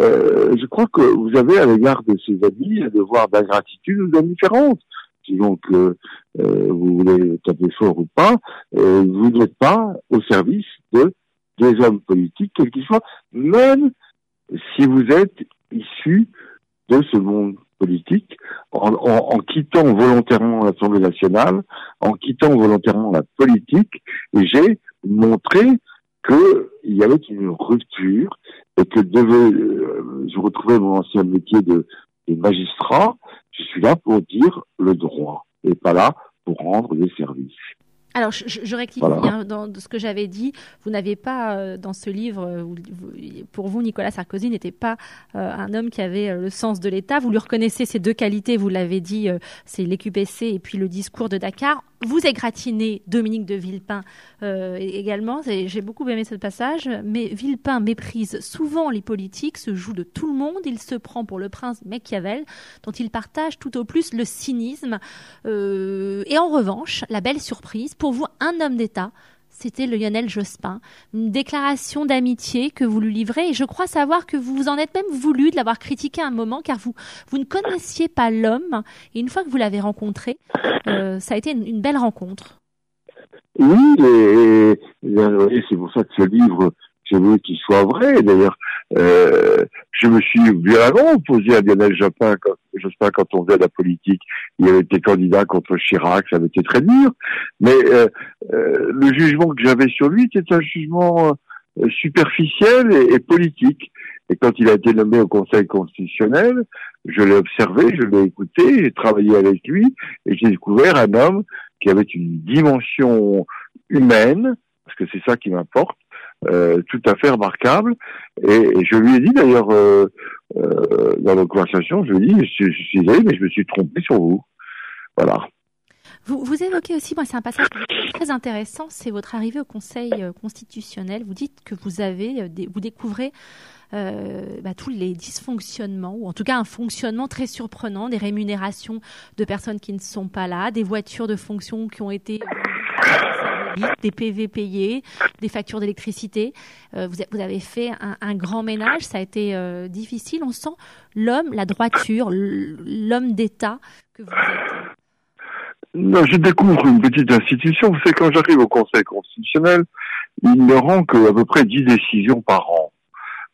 Euh, je crois que vous avez à l'égard de ces amis un devoir d'ingratitude ou d'indifférence. Donc, euh, euh, vous voulez taper fort ou pas, euh, vous n'êtes pas au service de des hommes politiques, quels qu'ils soient, même si vous êtes issu de ce monde politique, en, en, en quittant volontairement l'Assemblée nationale, en quittant volontairement la politique, j'ai montré qu'il y avait une rupture et que devait, euh, je retrouvais mon ancien métier de, de magistrat, je suis là pour dire le droit et pas là pour rendre des services. Alors, je, je rectifie dans ce que j'avais dit. Vous n'avez pas, euh, dans ce livre, euh, pour vous, Nicolas Sarkozy n'était pas euh, un homme qui avait le sens de l'État. Vous lui reconnaissez ces deux qualités, vous l'avez dit, c'est l'EQPC et puis le discours de Dakar. Vous égratignez Dominique de Villepin également. J'ai beaucoup aimé ce passage. Mais Villepin méprise souvent les politiques, se joue de tout le monde. Il se prend pour le prince Machiavel, dont il partage tout au plus le cynisme. et en revanche, la belle surprise, pour vous un homme d'État, c'était Lionel Jospin. Une déclaration d'amitié que vous lui livrez et je crois savoir que vous vous en êtes même voulu de l'avoir critiqué un moment car vous, vous ne connaissiez pas l'homme et une fois que vous l'avez rencontré, euh, ça a été une, belle rencontre. Oui, et c'est pour ça que ce livre je veux qu'il soit vrai. D'ailleurs, euh, je me suis violemment opposé à Lionel Jospin quand, Jospin quand on faisait la politique. Il avait été candidat contre Chirac, ça avait été très dur. Mais euh, euh, le jugement que j'avais sur lui, c'était un jugement superficiel et, et, politique. Et quand il a été nommé au Conseil constitutionnel, je l'ai observé, je l'ai écouté, j'ai travaillé avec lui et j'ai découvert un homme qui avait une dimension humaine, parce que c'est ça qui m'importe, tout à fait remarquable. Et, je lui ai dit d'ailleurs dans notre conversation, je lui ai dit, je, je suis désolé, mais je me suis trompé sur vous. Voilà. Vous, vous évoquez aussi, moi c'est un passage très intéressant, c'est votre arrivée au Conseil euh, constitutionnel. Vous dites que vous avez, euh, vous découvrez euh, bah, tous les dysfonctionnements, ou en tout cas un fonctionnement très surprenant, des rémunérations de personnes qui ne sont pas là, des voitures de fonction qui ont été des PV payés, des factures d'électricité. vous, vous, avez fait un, grand ménage, ça a été difficile. On sent l'homme, la droiture, l'homme d'État que vous êtes. Non, je découvre une petite institution. Vous savez, quand j'arrive au Conseil constitutionnel, il ne rend qu'à peu près 10 décisions par an.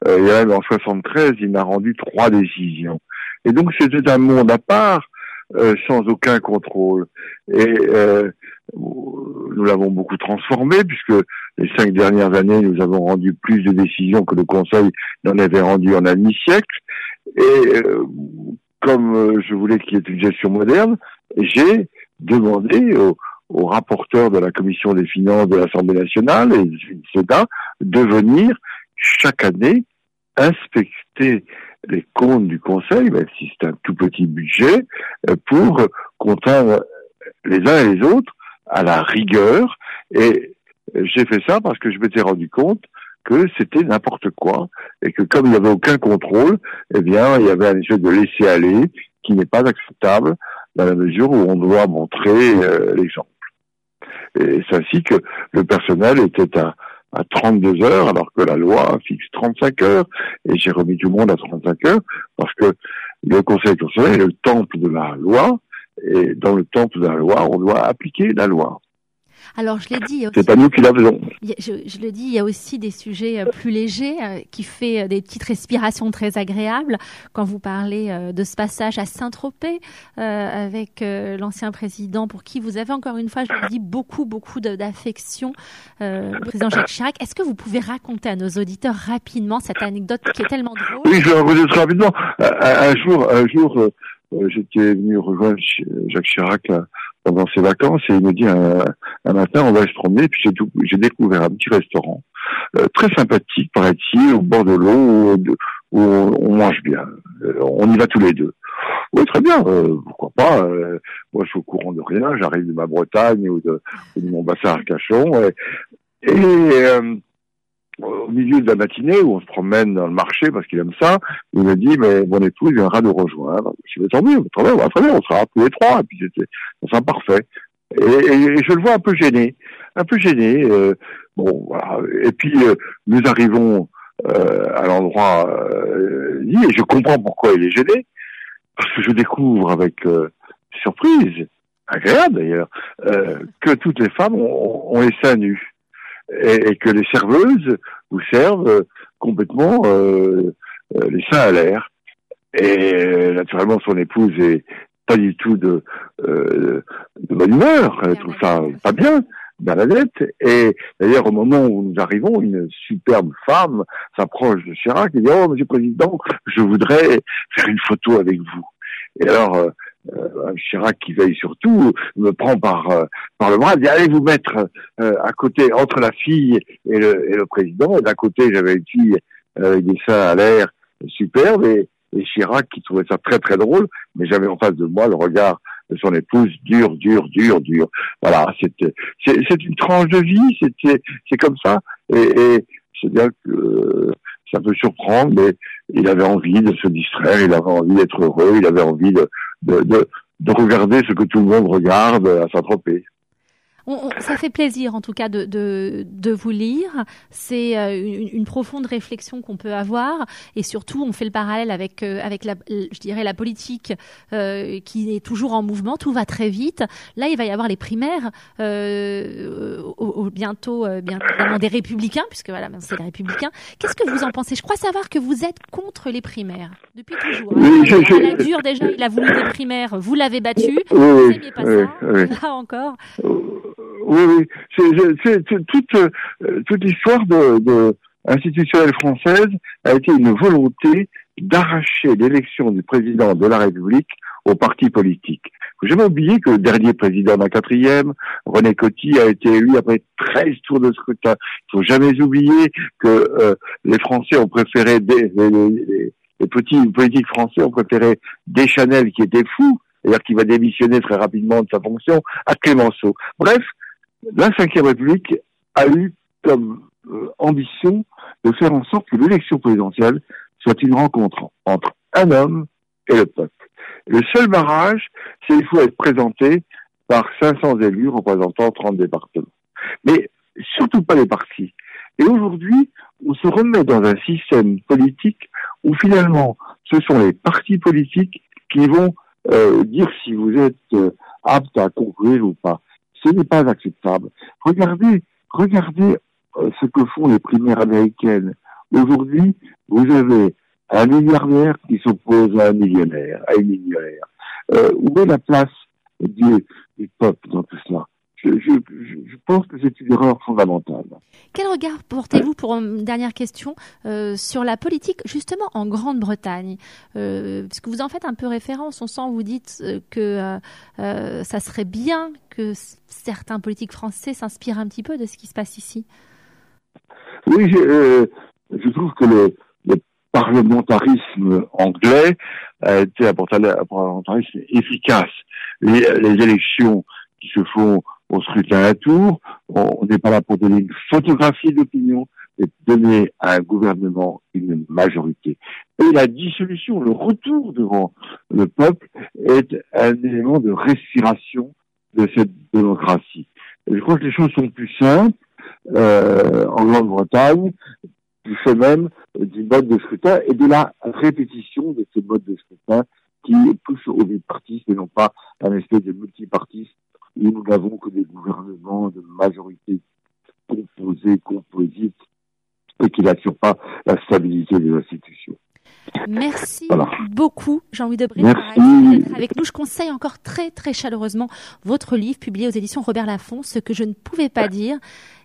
Euh, et même en 73, il n'a rendu trois décisions. Et donc c'était un monde à part, euh, sans aucun contrôle. Et euh, nous l'avons beaucoup transformé, puisque les cinq dernières années, nous avons rendu plus de décisions que le Conseil n'en avait rendu en un demi-siècle. Et euh, comme je voulais qu'il y ait une gestion moderne, j'ai demander aux, rapporteurs de la commission des finances de l'Assemblée nationale et du Sénat de venir chaque année inspecter les comptes du Conseil, même si c'est un tout petit budget, euh, pour contraindre les uns et les autres à la rigueur. Et j'ai fait ça parce que je m'étais rendu compte que c'était n'importe quoi et que comme il n'y avait aucun contrôle, eh bien, il y avait un espèce de laisser aller qui n'est pas acceptable dans la mesure où on doit montrer euh, l'exemple. Et c'est ainsi que le personnel était à, à 32 heures, alors que la loi fixe 35 heures, et j'ai remis tout le monde à 35 heures, parce que le Conseil constitutionnel est le temple de la loi, et dans le temple de la loi, on doit appliquer la loi. Alors, je l'ai dit. C'est pas nous qui l'avions. Je, je, le dis, il y a aussi des sujets euh, plus légers euh, qui fait euh, des petites respirations très agréables. Quand vous parlez de ce passage à Saint-Tropez avec l'ancien président, pour qui vous avez encore une fois, je le dis, beaucoup, beaucoup d'affection, le président Jacques Chirac. Est-ce que vous pouvez raconter à nos auditeurs rapidement cette anecdote qui est tellement drôle? Oui, je vais raconter rapidement. Un, jour, un jour, j'étais venu rejoindre Jacques Chirac pendant ses vacances et il me dit un, matin on va se promener puis j'ai découvert un petit restaurant euh, très sympathique paraît-il au bord de l'eau où, on, mange bien. Euh, on y va tous les deux. Oui très bien euh, pourquoi pas moi je suis au courant de rien j'arrive de ma Bretagne ou de, mon bassin Arcachon et, et au milieu de la matinée où on se promène dans le marché parce qu'il aime ça, il me dit mais mon épouse viendra nous rejoindre. Je dis tant mieux, très bien, on sera tous les trois et puis c'était ça parfait. Et, je le vois un peu gêné, un peu gêné. Euh, bon voilà. Et puis euh, nous arrivons euh, à l'endroit euh, et je comprends pourquoi il est gêné parce que je découvre avec surprise, agréable d'ailleurs, que toutes les femmes ont, ont les seins nus et, que les serveuses vous servent euh, complètement euh, euh, les seins à l'air. Et naturellement, son épouse est pas du tout de, de bonne humeur, elle trouve ça pas bien dans la dette. Et d'ailleurs, au moment où nous arrivons, une superbe femme s'approche de Chirac et dit Oh, Monsieur le Président, je voudrais faire une photo avec vous. Et alors, euh, Chirac qui veille surtout me prend par euh, par le bras, dit allez vous mettre euh, à côté entre la fille et le, et le président. D'un côté j'avais une fille avec des seins à l'air superbe et, et, Chirac qui trouvait ça très très drôle, mais j'avais en face de moi le regard de son épouse dur, dur, dur, dur. Voilà, c'était c'est une tranche de vie, c'était c'est comme ça et, et c'est bien que ça peut surprendre, mais il avait envie de se distraire, il avait envie d'être heureux, il avait envie de, de, de, de regarder ce que tout le monde regarde à Saint-Tropez ça fait plaisir en tout cas de, de, de vous lire. C'est euh, une, une, profonde réflexion qu'on peut avoir et surtout on fait le parallèle avec euh, avec la, je dirais la politique euh, qui est toujours en mouvement. Tout va très vite. Là, il va y avoir les primaires euh, au, bientôt, bien évidemment des républicains puisque voilà, c'est les républicains. Qu'est-ce que vous en pensez? Je crois savoir que vous êtes contre les primaires depuis toujours. Hein. La dure déjà, il a voulu des primaires. Vous l'avez battu. vous n'aimiez pas ça. Là encore oui, oui. C'est toute, euh, toute l'histoire de, de, institutionnelle française a été une volonté d'arracher l'élection du président de la République aux partis politiques. Faut jamais oublier que le dernier président d'un quatrième, René Coty, a été élu après 13 tours de scrutin. Faut jamais oublier que euh, les Français ont préféré des, les, les, petits politiques français ont préféré Deschanel qui était fou, c'est-à-dire qui va démissionner très rapidement de sa fonction, à Clémenceau. Bref, la Ve République a eu comme euh, ambition de faire en sorte que l'élection présidentielle soit une rencontre entre un homme et le peuple. Le seul barrage, c'est qu'il faut être présenté par 500 élus représentant 30 départements. Mais surtout pas les partis. Et aujourd'hui, on se remet dans un système politique où finalement, ce sont les partis politiques qui vont euh, dire si vous êtes euh, apte à conclure ou pas. Ce n'est pas acceptable. Regardez, regardez euh, ce que font les primaires américaines. Aujourd'hui, vous avez un milliardaire qui s'oppose à un millionnaire, à une millionnaire. Euh, où est la place du, du peuple dans tout cela? Je, je, je, pense que c'est une erreur fondamentale. Quel regard portez-vous, pour une dernière question, euh, sur la politique justement en Grande-Bretagne? Euh, Parce que vous en faites un peu référence, on sent, vous dites euh, que euh, ça serait bien que certains politiques français s'inspirent un petit peu de ce qui se passe ici. Oui, je, je trouve que le, parlementarisme anglais a été un parlementarisme efficace. Les, les élections qui se font au scrutin à tour, on n'est pas là pour donner une photographie d'opinion, mais donner à un gouvernement une majorité. Et la dissolution, le retour devant le peuple est un élément de respiration de cette démocratie. Je crois que les choses sont plus simples euh, en Grande-Bretagne du fait même du mode de scrutin et de la répétition de ce mode de scrutin qui pousse au bipartisme et non pas un espèce de multipartisme nous n'avons que des gouvernements de majorité composés, composites et qui n'assurent pas la stabilité des institutions. Merci voilà. beaucoup, Jean-Louis Debré, d'être avec nous. Je conseille encore très, très chaleureusement votre livre publié aux éditions Robert Laffont, Ce que je ne pouvais pas dire.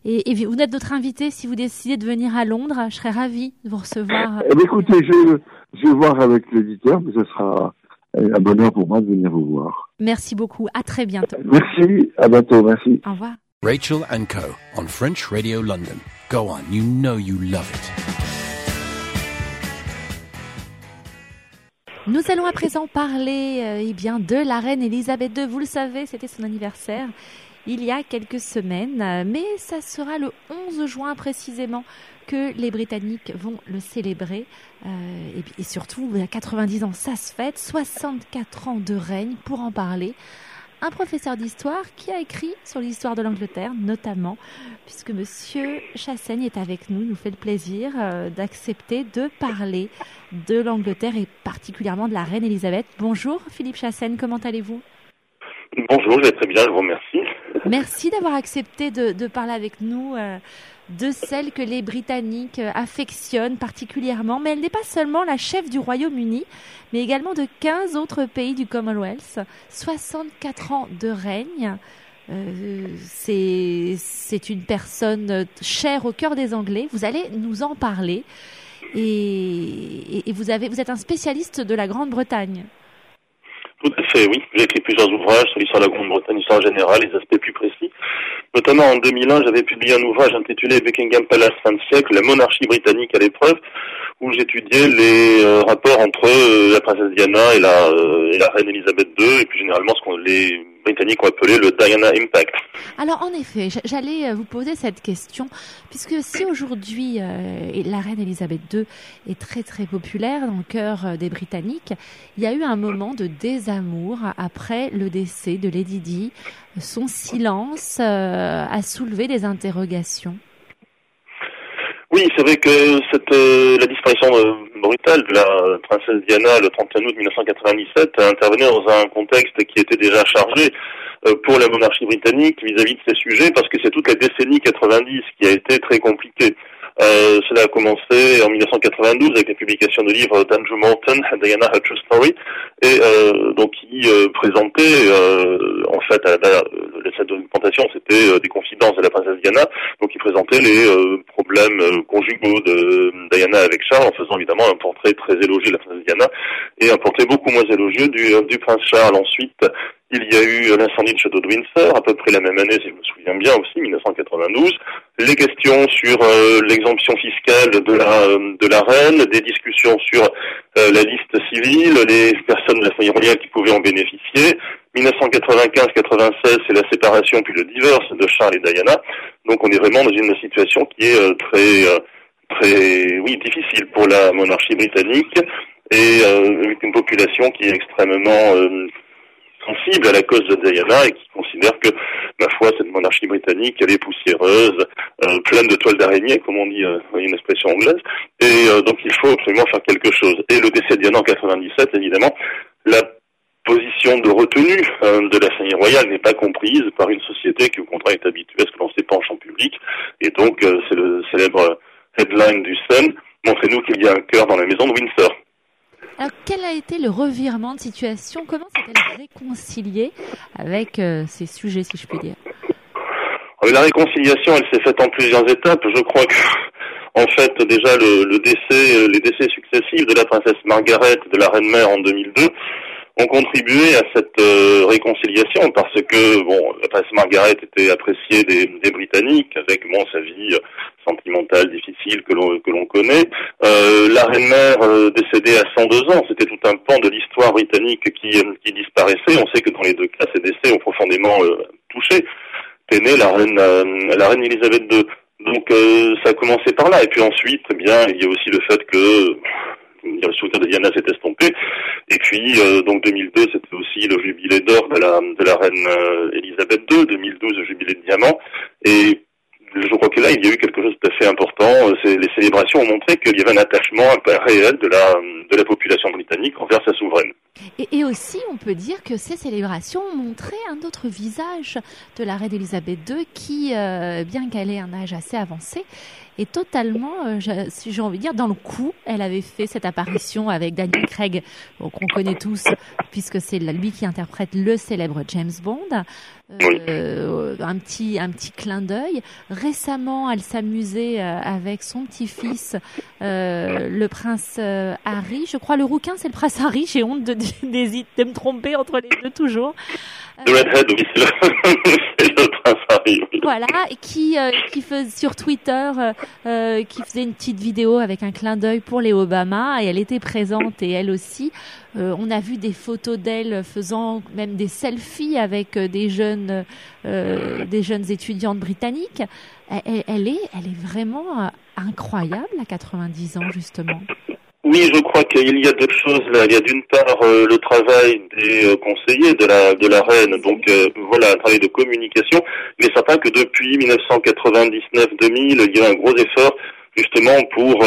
Et, et vous êtes notre invité. Si vous décidez de venir à Londres, je serais ravie de vous recevoir. Eh bien, écoutez, je, je vais voir avec l'éditeur, mais ce sera un bonheur pour moi de venir vous voir. Merci beaucoup. À très bientôt. Merci. À bientôt. Merci. Au revoir. Rachel and Co. on French Radio London. Go on. You know you love it. Nous allons à présent parler euh, eh bien, de la reine Elisabeth II. Vous le savez, c'était son anniversaire il y a quelques semaines, mais ça sera le 11 juin précisément que les Britanniques vont le célébrer. Euh, et, et, surtout, il y a 90 ans, ça se fête, 64 ans de règne pour en parler un professeur d'histoire qui a écrit sur l'histoire de l'Angleterre, notamment, puisque Monsieur Chassaigne est avec nous, nous fait le plaisir euh, d'accepter de parler de l'Angleterre et particulièrement de la reine Elisabeth. Bonjour Philippe Chassaigne, comment allez-vous? Bonjour, je vais très bien, je vous remercie. Merci d'avoir accepté de, de, parler avec nous. Euh, de celle que les Britanniques euh, affectionnent particulièrement, mais elle n'est pas seulement la chef du Royaume-Uni, mais également de 15 autres pays du Commonwealth, 64 ans de règne. Euh, c'est une personne chère au cœur des Anglais. Vous allez nous en parler. Et, et vous, avez, vous êtes un spécialiste de la Grande-Bretagne. Tout à fait, oui. J'ai écrit plusieurs ouvrages sur l'histoire de la Grande-Bretagne, l'histoire générale, les aspects plus précis. Notamment en 2001, j'avais publié un ouvrage intitulé Buckingham Palace fin de siècle, la monarchie britannique à l'épreuve, où j'étudiais les euh, rapports entre euh, la princesse Diana et la, euh, reine Elisabeth II, et plus généralement ce qu'on les Britanniques ont appelé le Diana Impact. Alors en effet, j'allais vous poser cette question, puisque si aujourd'hui la reine Elisabeth II est très très populaire dans le cœur des Britanniques, il y a eu un moment de désamour après le décès de Lady Di. Son silence euh, a soulevé des interrogations. Oui, c'est vrai que euh, la disparition brutale de la princesse Diana le 31 août 1997 intervenait dans un contexte qui était déjà chargé euh, pour la monarchie britannique vis-à-vis -vis de ces sujets parce que c'est toute la décennie 90 qui a été très compliquée. Euh, cela a commencé en 1992 avec la publication du livre d'Andrew Morton, Diana A True Story, et euh, donc qui euh, présentait euh, en fait à la, cette documentation c'était des confidences de la princesse Diana, donc il présentait les problèmes problèmes conjugaux de Diana avec Charles, en faisant évidemment un portrait très élogieux de la princesse Diana et un portrait beaucoup moins élogieux du, du prince Charles. Ensuite, il y a eu l'incendie de château de Windsor, à peu près la même année, si je me souviens bien aussi, 1992. Les questions sur l'exemption fiscale de la de la reine, des discussions sur la liste civile, les personnes de la famille royale qui pouvaient en bénéficier. 1995-96, c'est la séparation puis le divorce de Charles et Diana. Donc on est vraiment dans une situation qui est euh, très, euh, très, oui, difficile pour la monarchie britannique et euh, avec une population qui est extrêmement sensible à la cause de Diana et qui considère que, ma foi, cette monarchie britannique, elle est poussiéreuse, pleine de toiles d'araignée, comme on dit, une expression anglaise, et donc il faut absolument faire quelque chose. Et le décès de Diana en 97, évidemment, la position de retenue euh, de la famille royale n'est pas comprise par une société qui au contraire est habituée à ce que l'on s'épanche en public. Et donc euh, c'est le célèbre headline du Sun, montrez-nous qu'il y a un cœur dans la maison de Windsor. Alors quel a été le revirement de situation? Comment s'est-elle réconciliée avec euh, ces sujets, si je puis dire? La réconciliation, elle s'est faite en plusieurs étapes. Je crois que (laughs) en fait, déjà, le, le, décès, les décès successifs de la princesse Margaret et de la reine mère en 2002 ont contribué à cette euh, réconciliation parce que bon, la princesse Margaret était appréciée des, des Britanniques avec bon sa vie sentimentale difficile que l'on que l'on connaît. Euh, la reine mère euh, décédée à 102 ans, c'était tout un pan de l'histoire britannique qui qui disparaissait. On sait que dans les deux cas, ces décès ont profondément touché. Est la reine la reine Elisabeth II. Donc ça a commencé par là et puis ensuite, eh bien, il y a aussi le fait que le souvenir de Diana s'est estompé. Et puis, euh, donc 2002, c'était aussi le jubilé d'or de la, reine euh, Elisabeth II, 2012, le jubilé de diamant. Et je crois que là, il y a eu quelque chose fait important. Les célébrations ont montré qu'il y avait un attachement réel de la, de la population britannique envers sa souveraine. Et, et, aussi, on peut dire que ces célébrations ont montré un autre visage de la reine Elisabeth II qui, euh, bien qu'elle ait un âge assez avancé, est totalement, euh, si j'ai envie de dire, dans le coup. Elle avait fait cette apparition avec Daniel Craig, qu'on connaît tous, puisque c'est lui qui interprète le célèbre James Bond. Euh, un petit un petit clin d'œil. Récemment, elle s'amusait euh, avec son petit-fils, euh, le prince euh, Harry. Je crois le rouquin, c'est le prince Harry. J'ai honte de, (laughs) de, de, me tromper entre les deux toujours. Redhead, (laughs) c'est le, prince Harry. Voilà, qui qui faisait sur Twitter, qui faisait une petite vidéo avec un clin d'œil pour les Obama et elle était présente et elle aussi. on a vu des photos d'elle faisant même des selfies avec des jeunes euh, des jeunes étudiantes britanniques. Elle, est, elle est vraiment euh, incroyable à 90 ans justement. Oui, je crois qu'il y a deux choses là. Il y a d'une part euh, le travail des conseillers de la de la reine, donc voilà un travail de communication. Mais ça que depuis 1999-2000, il y a un gros effort justement pour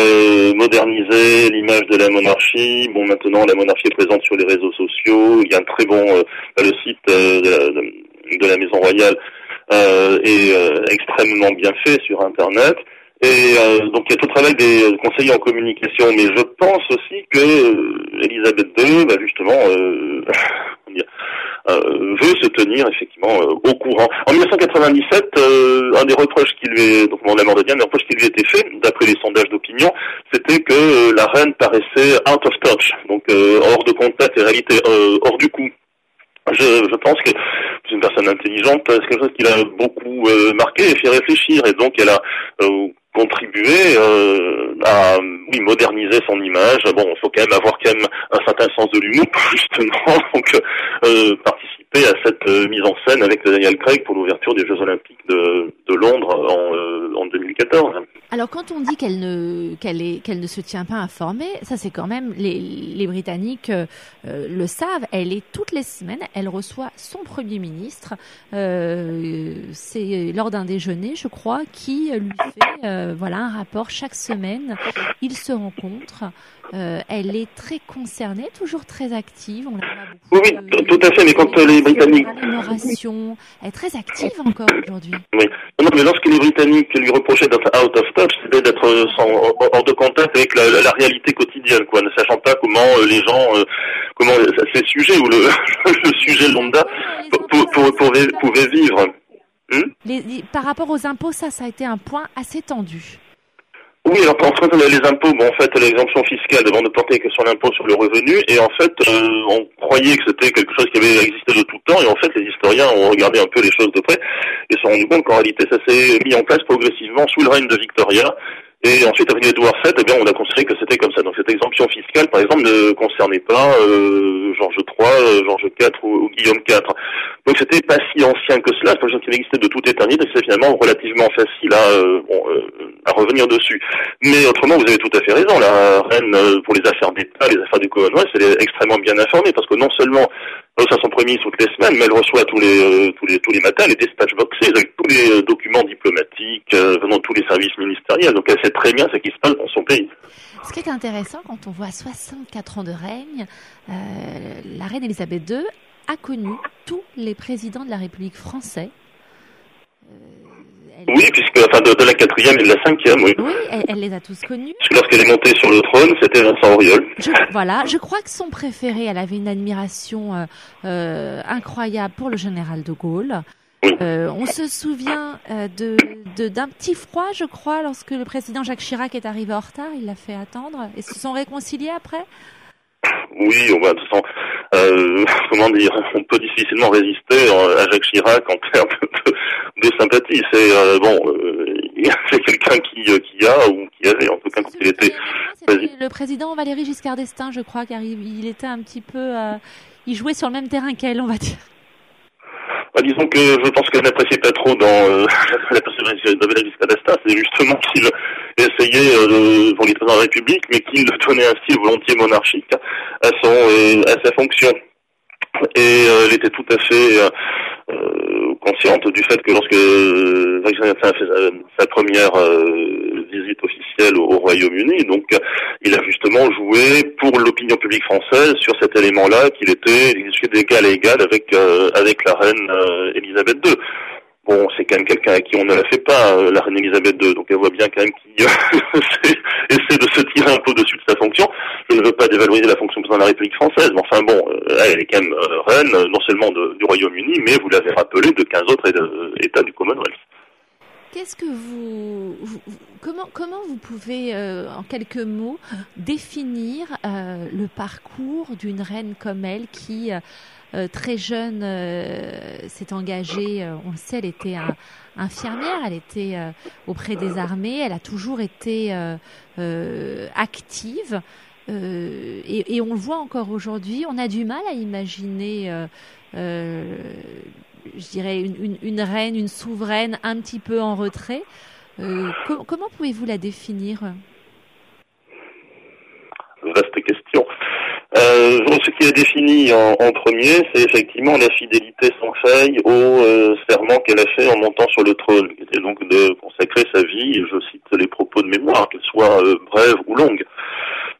moderniser l'image de la monarchie. Bon, maintenant la monarchie est présente sur les réseaux sociaux. Il y a un très bon le site de, de la Maison Royale euh, est euh, extrêmement bien fait sur Internet. Et euh, donc il y a tout travail des conseillers en communication, mais je pense aussi que euh, Elisabeth II, bah, justement, (laughs) euh, veut se tenir effectivement au courant. En 1997, un des reproches qui lui est, donc mon amour de Diane, un reproche qui lui était fait, d'après les sondages d'opinion, c'était que la reine paraissait out of touch, donc hors de contact et réalité, hors du coup. Je, je, pense que c'est une personne intelligente, c'est quelque chose qui l'a beaucoup euh, marqué et fait réfléchir, et donc elle a euh, contribué euh, à oui, moderniser son image. Bon, il faut quand même avoir quand même un certain sens de l'humour, (laughs) justement, donc participer à cette mise en scène avec Daniel Craig pour l'ouverture des Jeux Olympiques de, Londres en, en 2014. Alors quand on dit qu'elle ne qu'elle ne se tient pas informée, ça c'est quand même les, Britanniques euh, le savent. Elle est toutes les semaines, elle reçoit son premier ministre. Euh, c'est lors d'un déjeuner, je crois, qui lui fait euh, voilà un rapport chaque semaine. Ils se rencontrent. Euh, elle est très concernée, toujours très active. On la beaucoup, oui, oui tout à fait. Mais quand les Britanniques, elle est très active encore aujourd'hui. Oui. Non, mais lorsque les Britanniques lui reprochaient d'être out of touch, c'était d'être hors de contact avec la, la, réalité quotidienne, quoi, ne sachant pas comment euh, les gens, euh, comment ces sujets ou le, (laughs) le sujet lambda pouvaient vivre. Hmm les, par rapport aux impôts, ça, ça a été un point assez tendu. Oui, alors en fait, les impôts, bon, en fait, l'exemption fiscale devant ne porter que sur l'impôt sur le revenu, et en fait, euh, on croyait que c'était quelque chose qui avait existé de tout temps, et en fait, les historiens ont regardé un peu les choses de près, et se sont rendus compte qu'en réalité, ça s'est mis en place progressivement sous le règne de Victoria, et ensuite, avec Edouard VII, eh bien, on a considéré que c'était comme ça. Donc cette exemption fiscale, par exemple, ne concernait pas euh, Georges III, euh, Georges IV ou, Guillaume IV. Donc c'était pas si ancien que cela. C'est quelque chose qui existait de toute éternité. C'est finalement relativement facile à, euh, bon, à revenir dessus. Mais autrement, vous avez tout à fait raison. La reine, pour les affaires d'État, les affaires du Commonwealth, elle est extrêmement bien informée parce que non seulement ça sont premiers toutes les semaines, mais elle reçoit tous les, tous les, tous les matins les dispatch boxes avec tous les documents diplomatiques venant de tous les services ministériels. Donc elle sait très bien ce qui se passe dans son pays. Ce qui est intéressant quand on voit 64 ans de règne, euh, la reine Elisabeth II a connu tous les présidents de la République française. Euh, oui, puisque enfin de, la quatrième et de la cinquième, oui. Oui, elle, les a tous connus. Parce que lorsqu'elle est montée sur le trône, c'était Vincent Auriol. voilà, je crois que son préféré, elle avait une admiration euh, incroyable pour le général de Gaulle. Euh, on se souvient euh, de d'un petit froid, je crois, lorsque le président Jacques Chirac est arrivé en retard. Il l'a fait attendre. Et se sont réconciliés après? Oui, on va de toute façon, euh, (laughs) comment dire, on peut difficilement résister à Jacques Chirac en termes de, sympathie. C'est bon, (laughs) c'est quelqu'un qui, qui a ou qui avait en tout cas quand il était. Le président Valéry Giscard d'Estaing, je crois, car il, il était un petit peu, il jouait sur le même terrain qu'elle, on va dire. Bah, disons que je pense qu'elle n'appréciait pas trop dans euh, (laughs) la persévérance de Valéry Giscard c'est justement qu'il essayait euh, pour les de la République, mais qu'il donnait un style volontiers monarchique son euh, à sa fonction. Et elle était tout à fait consciente du fait que lorsque Valéry a fait sa, première visite officielle au, Royaume-Uni. Donc, il a justement joué pour l'opinion publique française sur cet élément-là qu'il était d'égal à égal avec euh, avec la reine euh, Elisabeth II. Bon, c'est quand même quelqu'un à qui on ne la fait pas, euh, la reine Elisabeth II, donc elle voit bien quand même qu'il (laughs) essaie de se tirer un peu dessus de sa fonction. Je ne veux pas dévaloriser la fonction de la République française, mais enfin bon, elle est quand même reine, non seulement du Royaume-Uni, mais vous l'avez rappelé, de 15 autres États du Commonwealth. Qu'est-ce que vous, comment comment vous pouvez euh, en quelques mots définir euh, le parcours d'une reine comme elle qui euh, très jeune s'est engagée, on le sait, elle était infirmière, elle était auprès des armées, elle a toujours été active. Et, et, on le voit encore aujourd'hui, on a du mal à imaginer je dirais, une, reine, une souveraine un petit peu en retrait. Euh, comment pouvez-vous la définir? Euh, ce qui est défini en, premier, c'est effectivement la fidélité sans faille au euh, serment qu'elle a fait en montant sur le trône, qui donc de consacrer sa vie, je cite les propos de mémoire, qu'elle soit brève ou longue,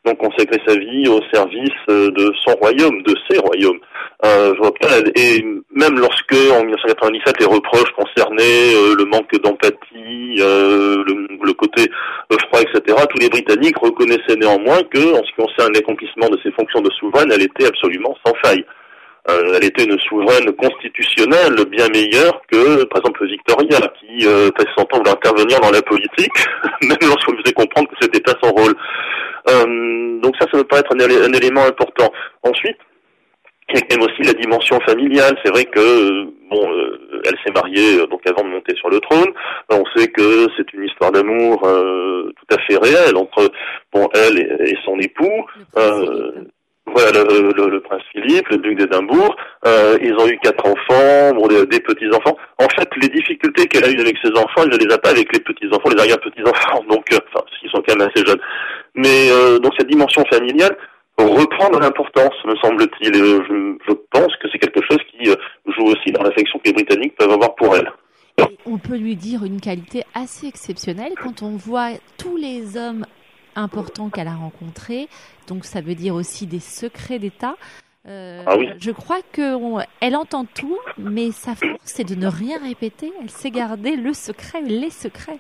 donc consacrer sa vie au service de son royaume, de ses royaumes. Euh, je vois pas, et même lorsque en 1997 les reproches concernaient euh, le manque d'empathie, euh, le, le, côté froid, etc., tous les Britanniques reconnaissaient néanmoins que, en ce qui concerne l'accomplissement de ses fonctions de souveraine, elle était absolument sans faille. Elle était une souveraine constitutionnelle bien meilleure que, par exemple, Victoria, qui euh, passait son temps d'intervenir dans la politique, (laughs) même lorsqu'on lui faisait comprendre que c'était pas son rôle. donc ça, ça me paraît être un élément important. Ensuite, il y a quand même aussi la dimension familiale. C'est vrai que bon, euh, elle s'est mariée euh, donc avant de monter sur le trône. On sait que c'est une histoire d'amour euh, tout à fait réelle entre bon elle et, son époux. Voilà le, le, prince Philippe, le duc d'Édimbourg. ils ont eu quatre enfants, bon, des, petits enfants. En fait, les difficultés qu'elle a eues avec ses enfants, elle ne les a pas avec les petits enfants, les arrière petits enfants. (laughs) Donc, enfin, ils sont quand même assez jeunes. Mais donc cette dimension familiale reprendre l'importance, me semble-t-il. Je, je, pense que c'est quelque chose qui euh, joue aussi dans l'affection que les Britanniques peuvent avoir pour elle. on peut lui dire une qualité assez exceptionnelle quand on voit tous les hommes importants qu'elle a rencontrés. Donc ça veut dire aussi des secrets d'État. Euh, ah oui. Je crois qu'elle entend tout, mais sa force c'est de ne rien répéter. Elle sait garder le secret, les secrets.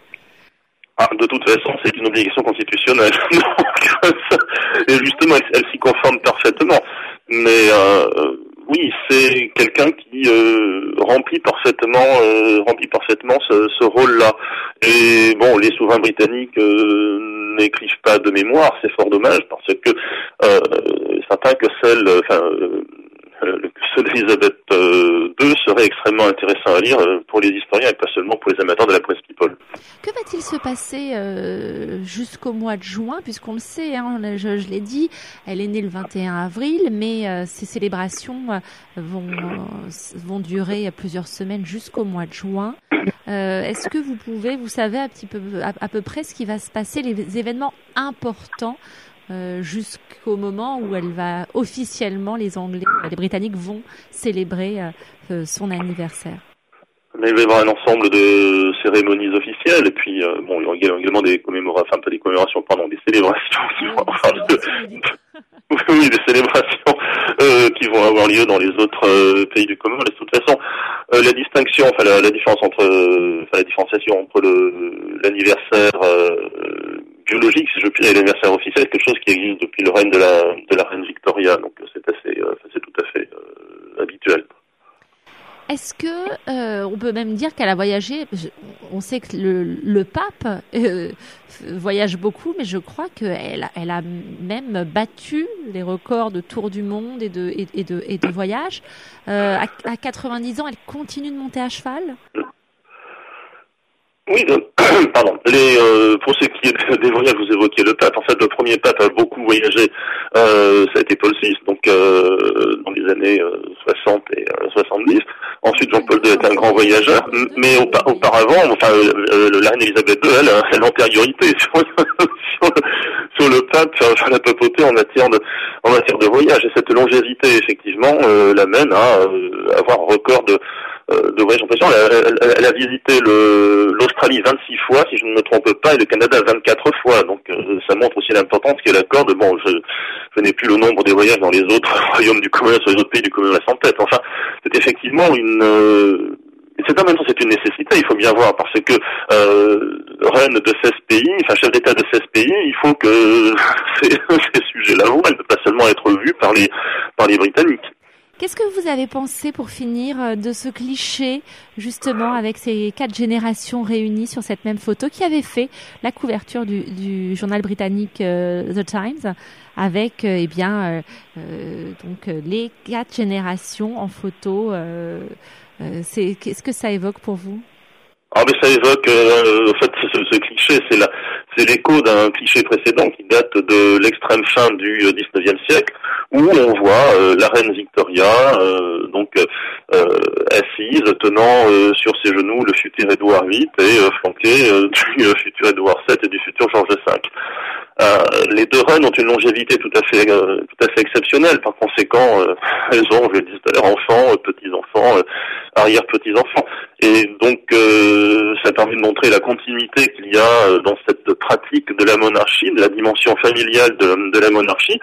Ah, de toute façon, c'est une obligation constitutionnelle. (laughs) et justement, elle, s'y conforme parfaitement. Mais euh, oui, c'est quelqu'un qui euh, remplit parfaitement, euh, remplit parfaitement ce, rôle-là. Et bon, les souverains britanniques n'écrivent pas de mémoire, c'est fort dommage parce que euh, certains que celle, enfin, euh, ceux d'Elisabeth II euh, serait extrêmement intéressant à lire euh, pour les historiens et pas seulement pour les amateurs de la presse people. Que va-t-il se passer jusqu'au mois de juin, puisqu'on le sait, hein, je, l'ai dit, elle est née le 21 avril, mais ces célébrations vont, vont durer plusieurs semaines jusqu'au mois de juin. Est-ce que vous pouvez, vous savez un petit peu, à peu près ce qui va se passer, les événements importants euh, jusqu'au moment où elle va officiellement, les Anglais, euh, les Britanniques vont célébrer euh, son anniversaire. Mais il va y avoir un ensemble de cérémonies officielles et puis bon, il y aura également des commémorations, enfin pas des commémorations, pardon, des célébrations. (laughs) (laughs) oui, des célébrations qui vont avoir lieu dans les autres pays du Commonwealth. De toute façon, la distinction, enfin la, différence entre, enfin la différenciation entre le l'anniversaire biologique, si je puis dire, l'anniversaire officiel, quelque chose qui existe depuis le règne de la, de la reine Victoria. Donc c'est assez, euh, c'est tout à fait euh, habituel. Est-ce que euh, on peut même dire qu'elle a voyagé On sait que le, le pape voyage beaucoup, mais je crois qu'elle a, elle a même battu les records de tour du monde et de, et, de, et de voyage. À, à, 90 ans, elle continue de monter à cheval? Oui, (clears throat) pardon. Les, euh, pour ce qui est (laughs) des voyages, vous évoquiez le pape. En fait, le premier pape a beaucoup voyagé. Euh, ça a été Paul VI, donc euh, dans les années 60 et 70. Ensuite, Jean-Paul II était un grand voyageur, mais auparavant, enfin, la reine Elisabeth II, elle, a l'antériorité (laughs) sur, sur, le pape, sur la papauté en matière de en matière de voyage. Et cette longévité, effectivement, l'amène à avoir un record de euh, de voyage en Elle, elle, elle, a visité l'Australie 26 fois, si je ne me trompe pas, et le Canada 24 fois. Donc euh, ça montre aussi l'importance qu'elle accorde. Bon, je, je n'ai plus le nombre des voyages dans les autres (laughs) royaumes du Commonwealth, sur les autres pays du Commonwealth en tête. Enfin, c'est effectivement une... Euh, c'est en même temps c'est une nécessité, il faut bien voir, parce que euh, reine de 16 pays, enfin chef d'État de 16 pays, il faut que (laughs) ces, ces sujets-là elle ne peut pas seulement être vue par les par les Britanniques. Qu'est-ce que vous avez pensé pour finir euh, de ce cliché justement avec ces quatre générations réunies sur cette même photo qui avait fait la couverture du, journal britannique euh, The Times avec euh, eh bien donc les quatre générations en photo. qu'est-ce que ça évoque pour vous? Ah mais ça évoque en fait ce, cliché c'est la c'est l'écho d'un cliché précédent qui date de l'extrême fin du XIXe siècle où on voit euh, la reine Victoria euh, donc euh, assise, tenant sur ses genoux le futur Édouard VIII et flanqué (laughs) du futur Édouard VII et du futur George V. les deux reines ont une longévité tout à fait tout à fait exceptionnelle. Par conséquent, elles ont, je le disais tout à l'heure, enfants, petits enfants, arrière petits enfants. Et donc, ça permet de montrer la continuité qu'il y a dans cette pratique de la monarchie, de la dimension familiale de, de la monarchie.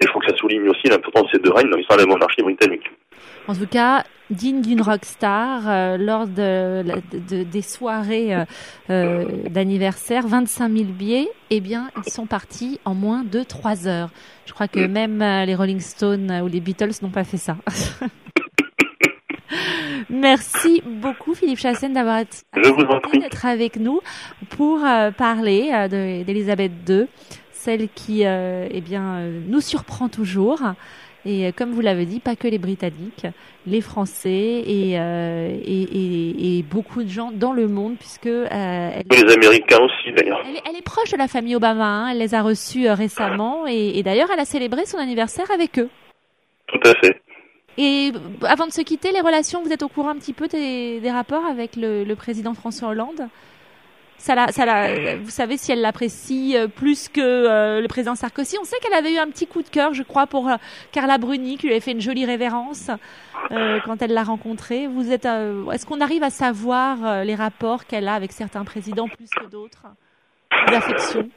Et il faut que ça souligne aussi l'importance de ces deux règnes dans l'histoire de la monarchie britannique. En tout cas, digne d'une rockstar, euh, lors de, des soirées euh, euh, d'anniversaire, 25 000 billets, eh bien, ils sont partis en moins de 3 heures. Je crois que même les Rolling Stones ou les Beatles n'ont pas fait ça. (laughs) Merci beaucoup Philippe Chassen d'avoir d'être avec nous pour parler d'Elisabeth II, celle qui eh bien, nous surprend toujours. Et euh, comme vous l'avez dit, pas que les Britanniques, les Français et, euh, et, et, beaucoup de gens dans le monde, puisque euh, elle, les Américains aussi d'ailleurs. Elle, elle, est proche de la famille Obama. Hein, elle les a reçus euh, récemment et, d'ailleurs elle a célébré son anniversaire avec eux. Tout à fait. Et avant de se quitter, les relations, vous êtes au courant un petit peu des, des rapports avec le, le président François Hollande? Ça la, ça la, vous savez si elle l'apprécie euh, plus que euh, le président Sarkozy? On sait qu'elle avait eu un petit coup de cœur, je crois, pour euh, Carla Bruni, qui lui avait fait une jolie révérence quand elle l'a rencontrée. Vous êtes, est-ce qu'on arrive à savoir les rapports qu'elle a avec certains présidents plus que d'autres, d'affection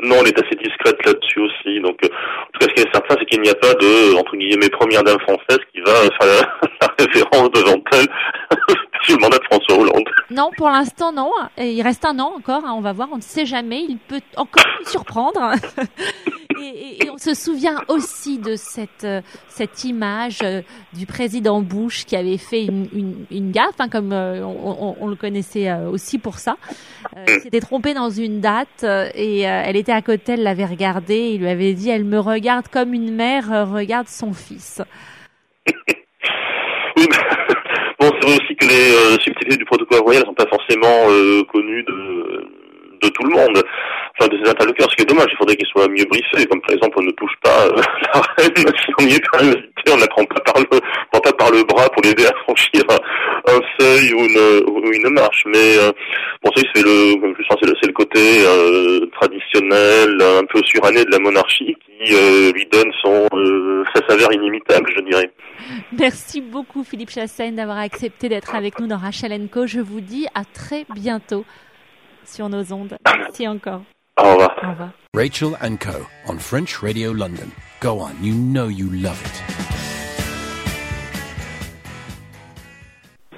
non, elle est assez discrète là-dessus aussi. Donc, en tout cas, ce qui est certain, c'est qu'il n'y a pas de, entre guillemets, première dame française qui va faire la, (laughs) référence devant elle (laughs) le mandat de François Hollande. Non, pour l'instant, non. il reste un an encore. Hein, on va voir. On ne sait jamais. Il peut encore nous surprendre. (laughs) Et, on se souvient aussi de cette, euh, cette image euh, du président Bush qui avait fait une, une, gaffe, hein, comme euh, on, le connaissait aussi pour ça. il s'était trompé dans une date et elle était à côté, elle l'avait regardé, il lui avait dit, elle me regarde comme une mère regarde son fils. oui, (laughs) bon, c'est vrai aussi que les subtilités du protocole royal ne sont pas forcément connues de de tout le monde, enfin de ses interlocuteurs, ce qui est dommage, il faudrait qu'ils soient mieux briefés, comme par exemple on ne touche pas euh, (laughs) la reine, si on y est invité, on ne prend pas par le, pas par le bras pour l'aider à franchir un, seuil ou une, ou une marche, mais euh, bon ça c'est le, je c'est le, côté euh, traditionnel, un peu suranné de la monarchie qui lui donne son, sa saveur inimitable, je dirais. Merci beaucoup Philippe Chassaigne d'avoir accepté d'être avec nous dans Rachel Co. Je vous dis à très bientôt sur nos ondes. (coughs) Merci encore. Au revoir. Au revoir. Rachel and Co. on French Radio London. Go on, you know you love it.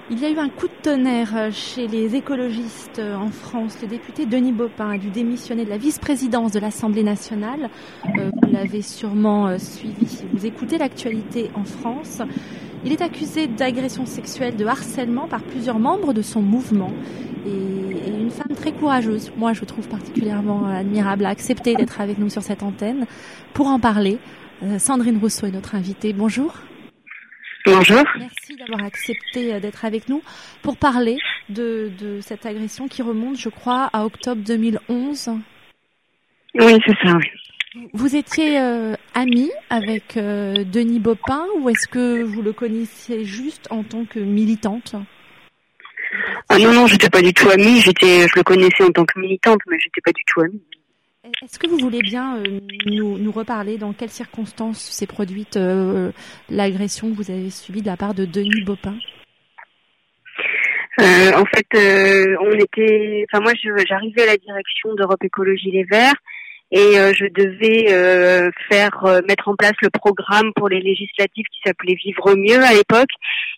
Il y a eu un coup de tonnerre euh, chez les écologistes euh, en France. Le député Denis Baupin a dû démissionner de la vice-présidence de l'Assemblée nationale. Euh, vous l'avez sûrement suivi vous écoutez l'actualité en France. Il est accusé d'agression sexuelle, de harcèlement par plusieurs membres de son mouvement. Et, une femme très courageuse, moi je trouve particulièrement admirable, a accepté d'être avec nous sur cette antenne pour en parler. Sandrine Rousseau est notre invitée. Bonjour. Bonjour. Merci d'avoir accepté euh, d'être avec nous pour parler de, cette agression qui remonte, je crois, à octobre 2011. Oui, c'est ça, oui. Vous étiez euh, amie avec euh, Denis Bopin ou est-ce que vous le connaissiez juste en tant que militante? Ah non, non, j'étais pas du tout amie. J'étais, je le connaissais en tant que militante, mais j'étais pas du tout amie. Est-ce que vous voulez bien euh, nous, nous, reparler dans quelles circonstances s'est produite l'agression que vous avez subie de la part de Denis Bopin? En fait, on était, enfin moi, j'arrivais à la direction d'Europe Écologie Les Verts et euh, je devais euh, faire euh, mettre en place le programme pour les législatives qui s'appelait Vivre mieux à l'époque.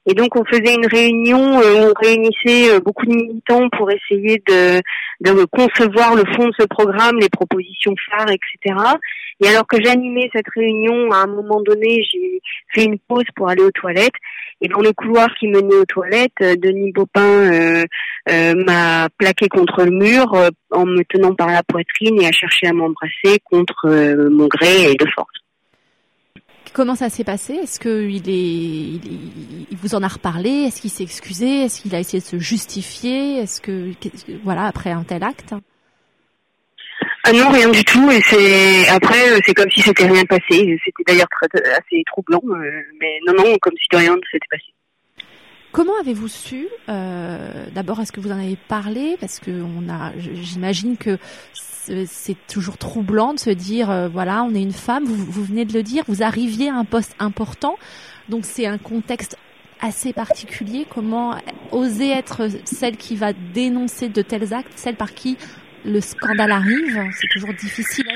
Et donc on faisait une réunion, on réunissait beaucoup de militants pour essayer de, de concevoir le fond de ce programme, les propositions phares, etc. Et alors que j'animais cette réunion, à un moment donné, j'ai fait une pause pour aller aux toilettes. Et dans le couloir qui menait aux toilettes, euh, Denis Baupin euh, euh, m'a plaqué contre le mur en me tenant par la poitrine et a cherché à m'embrasser contre mon gré et de force. Comment ça s'est passé? Est-ce qu'il est, il, vous en a reparlé? Est-ce qu'il s'est excusé? Est-ce qu'il a essayé de se justifier? Est-ce que, voilà, après un tel acte? Ah non, rien du tout. Et c'est après, euh, c'est comme si c'était rien passé. C'était d'ailleurs assez troublant, euh, mais non, non, comme si de rien ne s'était passé. Comment avez-vous su euh, D'abord, est-ce que vous en avez parlé? Parce que on a, j'imagine que c'est toujours troublant de se dire, voilà, on est une femme. Vous, venez de le dire, vous arriviez à un poste important, donc c'est un contexte assez particulier. Comment oser être celle qui va dénoncer de tels actes, celle par qui le scandale arrive? C'est toujours difficile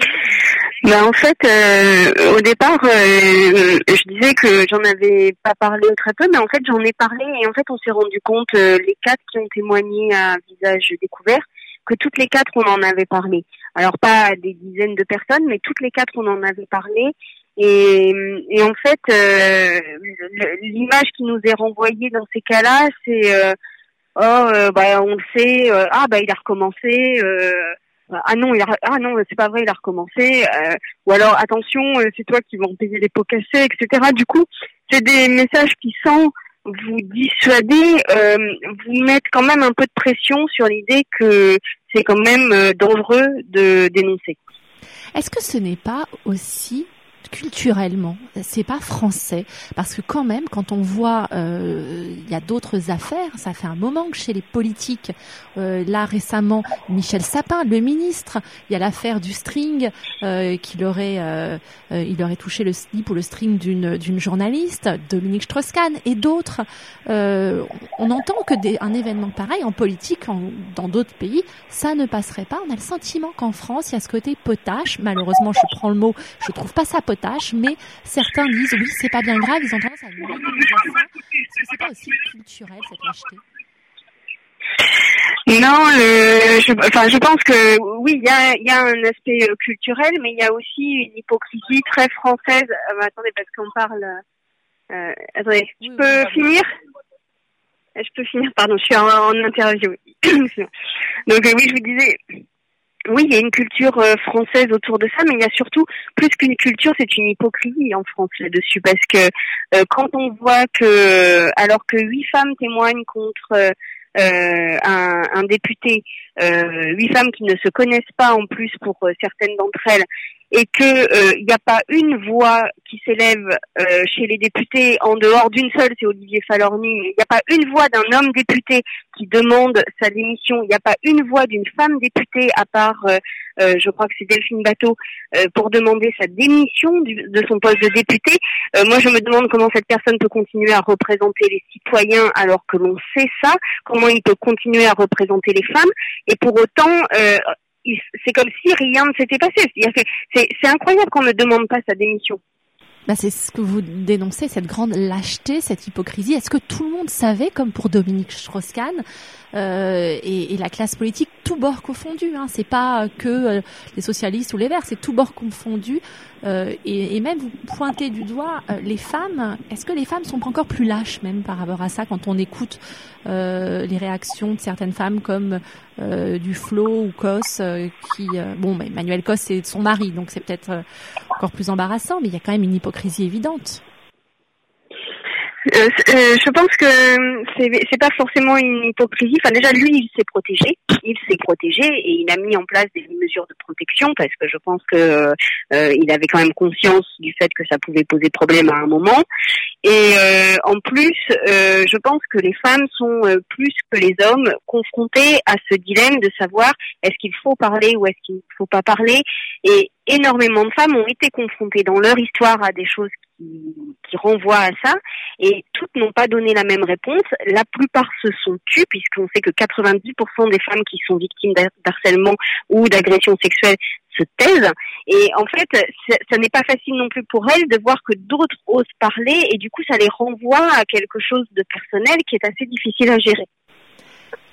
ben, en fait, euh, au départ, euh, je disais que j'en avais pas parlé très peu, mais en fait j'en ai parlé et en fait on s'est rendu compte, euh, les quatre qui ont témoigné à visage découvert, que toutes les quatre on en avait parlé. Alors pas des dizaines de personnes, mais toutes les quatre on en avait parlé. Et, et en fait, l'image qui nous est renvoyée dans ces cas-là, c'est oh euh, bah on le sait euh, ah bah il a recommencé euh, ah non il ah c'est pas vrai il a recommencé ou alors attention c'est toi qui vas en payer les pots cassés etc du coup c'est des messages qui sans vous dissuader vous mettent quand même un peu de pression sur l'idée que c'est quand même dangereux de dénoncer. Est-ce que ce n'est pas aussi culturellement, c'est pas français parce que quand même, quand on voit, euh, il y a d'autres affaires. Ça fait un moment que chez les politiques, euh, là récemment, Michel Sapin, le ministre, il y a l'affaire du string euh, qu'il aurait, euh, euh, il aurait touché le slip ou le string d'une d'une journaliste, Dominique Strauss-Kahn et d'autres. On entend que des, un événement pareil en politique, en, dans d'autres pays, ça ne passerait pas. On a le sentiment qu'en France, il y a ce côté potache. Malheureusement, je prends le mot, je trouve pas ça potache mais certains disent oui, c'est pas bien grave, ils ont tendance à ça. Est-ce que c'est pas aussi culturel cette lâcheté? Non, je, enfin, je pense que oui, il y a, y a un aspect euh, culturel, mais il y a aussi une hypocrisie très française. Euh, attendez, parce qu'on parle. Euh, attendez, je peux finir? Je peux finir, pardon, je suis en, interview. (coughs) Donc oui, je vous disais, oui, il y a une culture française autour de ça, mais il y a surtout plus qu'une culture, c'est une hypocrisie en France là-dessus, parce que quand on voit que, alors que huit femmes témoignent contre euh, un, député, euh, huit femmes qui ne se connaissent pas en plus pour euh, certaines d'entre elles, et que il n'y a pas une voix qui s'élève chez les députés en dehors d'une seule, c'est Olivier Falorni. Il n'y a pas une voix d'un homme député qui demande sa démission. Il n'y a pas une voix d'une femme députée à part euh, je crois que c'est Delphine Bateau, euh, pour demander sa démission de son poste de député. Euh, moi, je me demande comment cette personne peut continuer à représenter les citoyens alors que l'on sait ça, comment il peut continuer à représenter les femmes, et pour autant, c'est comme si rien ne s'était passé. C'est incroyable qu'on ne demande pas sa démission. Bah c'est ce que vous dénoncez, cette grande lâcheté, cette hypocrisie. Est-ce que tout le monde savait, comme pour Dominique Strauss-Kahn, euh, et, et, la classe politique, tout bord confondu. Hein? C'est pas que euh, les socialistes ou les Verts, c'est tout bord confondu. Euh, et, et, même vous pointez du doigt euh, les femmes. Est-ce que les femmes sont encore plus lâches même par rapport à ça quand on écoute euh, les réactions de certaines femmes comme du Flo ou Cos, qui bon, mais Emmanuel Cos c'est son mari, donc c'est peut-être encore plus embarrassant, mais il y a quand même une hypocrisie évidente. Euh, euh, je pense que c'est c'est pas forcément une hypocrisie. Enfin déjà lui il s'est protégé, il s'est protégé et il a mis en place des mesures de protection parce que je pense que euh, il avait quand même conscience du fait que ça pouvait poser problème à un moment. Et en plus, je pense que les femmes sont plus que les hommes confrontées à ce dilemme de savoir est-ce qu'il faut parler ou est-ce qu'il ne faut pas parler. Et énormément de femmes ont été confrontées dans leur histoire à des choses qui, renvoie à ça, et toutes n'ont pas donné la même réponse. La plupart se sont tues, puisqu'on sait que 90% des femmes qui sont victimes d'harcèlement ou d'agression sexuelle se taisent. Et en fait, ça n'est pas facile non plus pour elles de voir que d'autres osent parler, et du coup, ça les renvoie à quelque chose de personnel qui est assez difficile à gérer.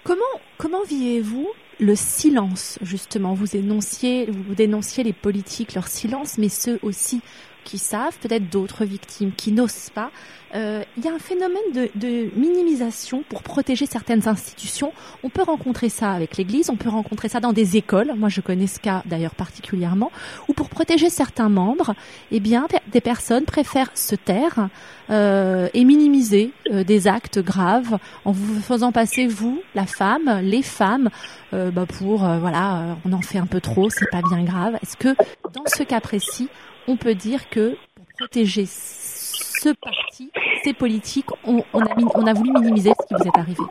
Comment, comment vivez-vous le silence, justement. Vous énonciez, vous dénonciez les politiques, leur silence, mais ceux aussi qui savent, peut-être d'autres victimes qui n'osent pas. Euh, il y a un phénomène de, minimisation pour protéger certaines institutions. On peut rencontrer ça avec l'Église, on peut rencontrer ça dans des écoles. Moi, je connais ce cas d'ailleurs particulièrement. Ou pour protéger certains membres, eh bien, des personnes préfèrent se taire euh, et minimiser euh, des actes graves en vous faisant passer vous, la femme, les femmes, bah pour voilà, on en fait un peu trop, c'est pas bien grave. Est-ce que dans ce cas précis, on peut dire que pour protéger ce parti, ces politiques, on, a, voulu minimiser ce qui vous est arrivé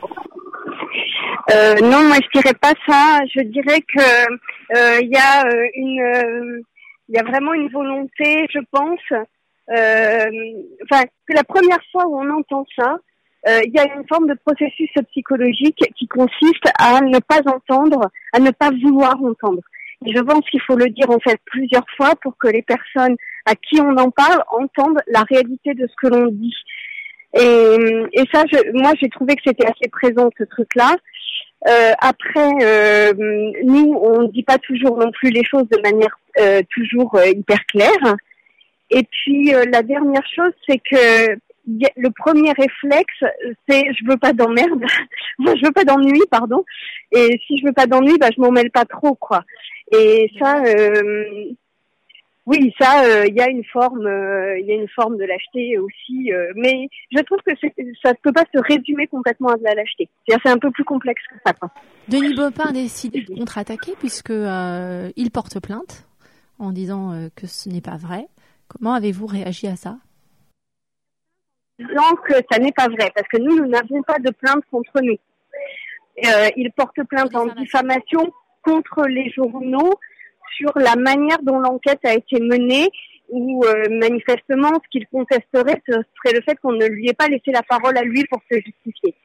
euh, non, moi je dirais pas ça. Je dirais que euh, il y a euh, une, il y a vraiment une volonté, je pense. Enfin, que la première fois où on entend ça, il y a une forme de processus psychologique qui consiste à ne pas entendre, à ne pas vouloir entendre. Je pense qu'il faut le dire en fait plusieurs fois pour que les personnes à qui on en parle entendent la réalité de ce que l'on dit. Et, et ça, je, moi, j'ai trouvé que c'était assez présent ce truc-là. Euh, après, euh, nous, on ne dit pas toujours non plus les choses de manière euh, toujours euh, hyper claire. Et puis euh, la dernière chose, c'est que le premier réflexe, c'est je veux pas d'emmerde, (laughs) je veux pas d'ennui, pardon. Et si je veux pas d'ennui, bah je m'en mêle pas trop, quoi. Et ça, euh, oui, ça, euh, il y a une forme, euh, il y a une forme de lâcheté aussi, mais je trouve que ça ne peut pas se résumer complètement à de la lâcheté. C'est un peu plus complexe que ça. Quoi. Denis Bopin a décidé de contre-attaquer puisque il porte plainte en disant que ce n'est pas vrai. Comment avez-vous réagi à ça? Disant que ça n'est pas vrai, parce que nous, nous n'avons pas de plainte contre nous. il porte plainte en diffamation contre les journaux sur la manière dont l'enquête a été menée ou euh, manifestement ce qu'il contesterait ce serait le fait qu'on ne lui ait pas laissé la parole à lui pour se justifier.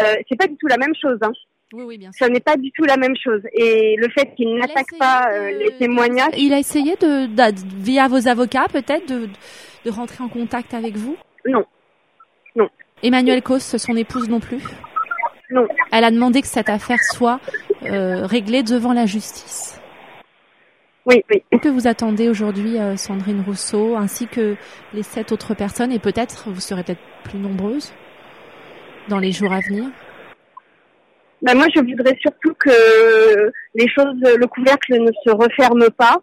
Euh, c'est pas du tout la même chose. Hein. Oui, oui, bien sûr. Ça n'est pas du tout la même chose. Et le fait qu'il n'attaque pas euh, les témoignages. Il a essayé de, via vos avocats peut-être de, de rentrer en contact avec vous? Non. Non. Emmanuel Cos, son épouse non plus? Non. Elle a demandé que cette affaire soit euh, réglée devant la justice. Oui, oui. Que vous attendez aujourd'hui, euh, Sandrine Rousseau, ainsi que les sept autres personnes, et peut-être vous serez peut-être plus nombreuses dans les jours à venir? Ben Moi, je voudrais surtout que les choses, le couvercle ne se referme pas.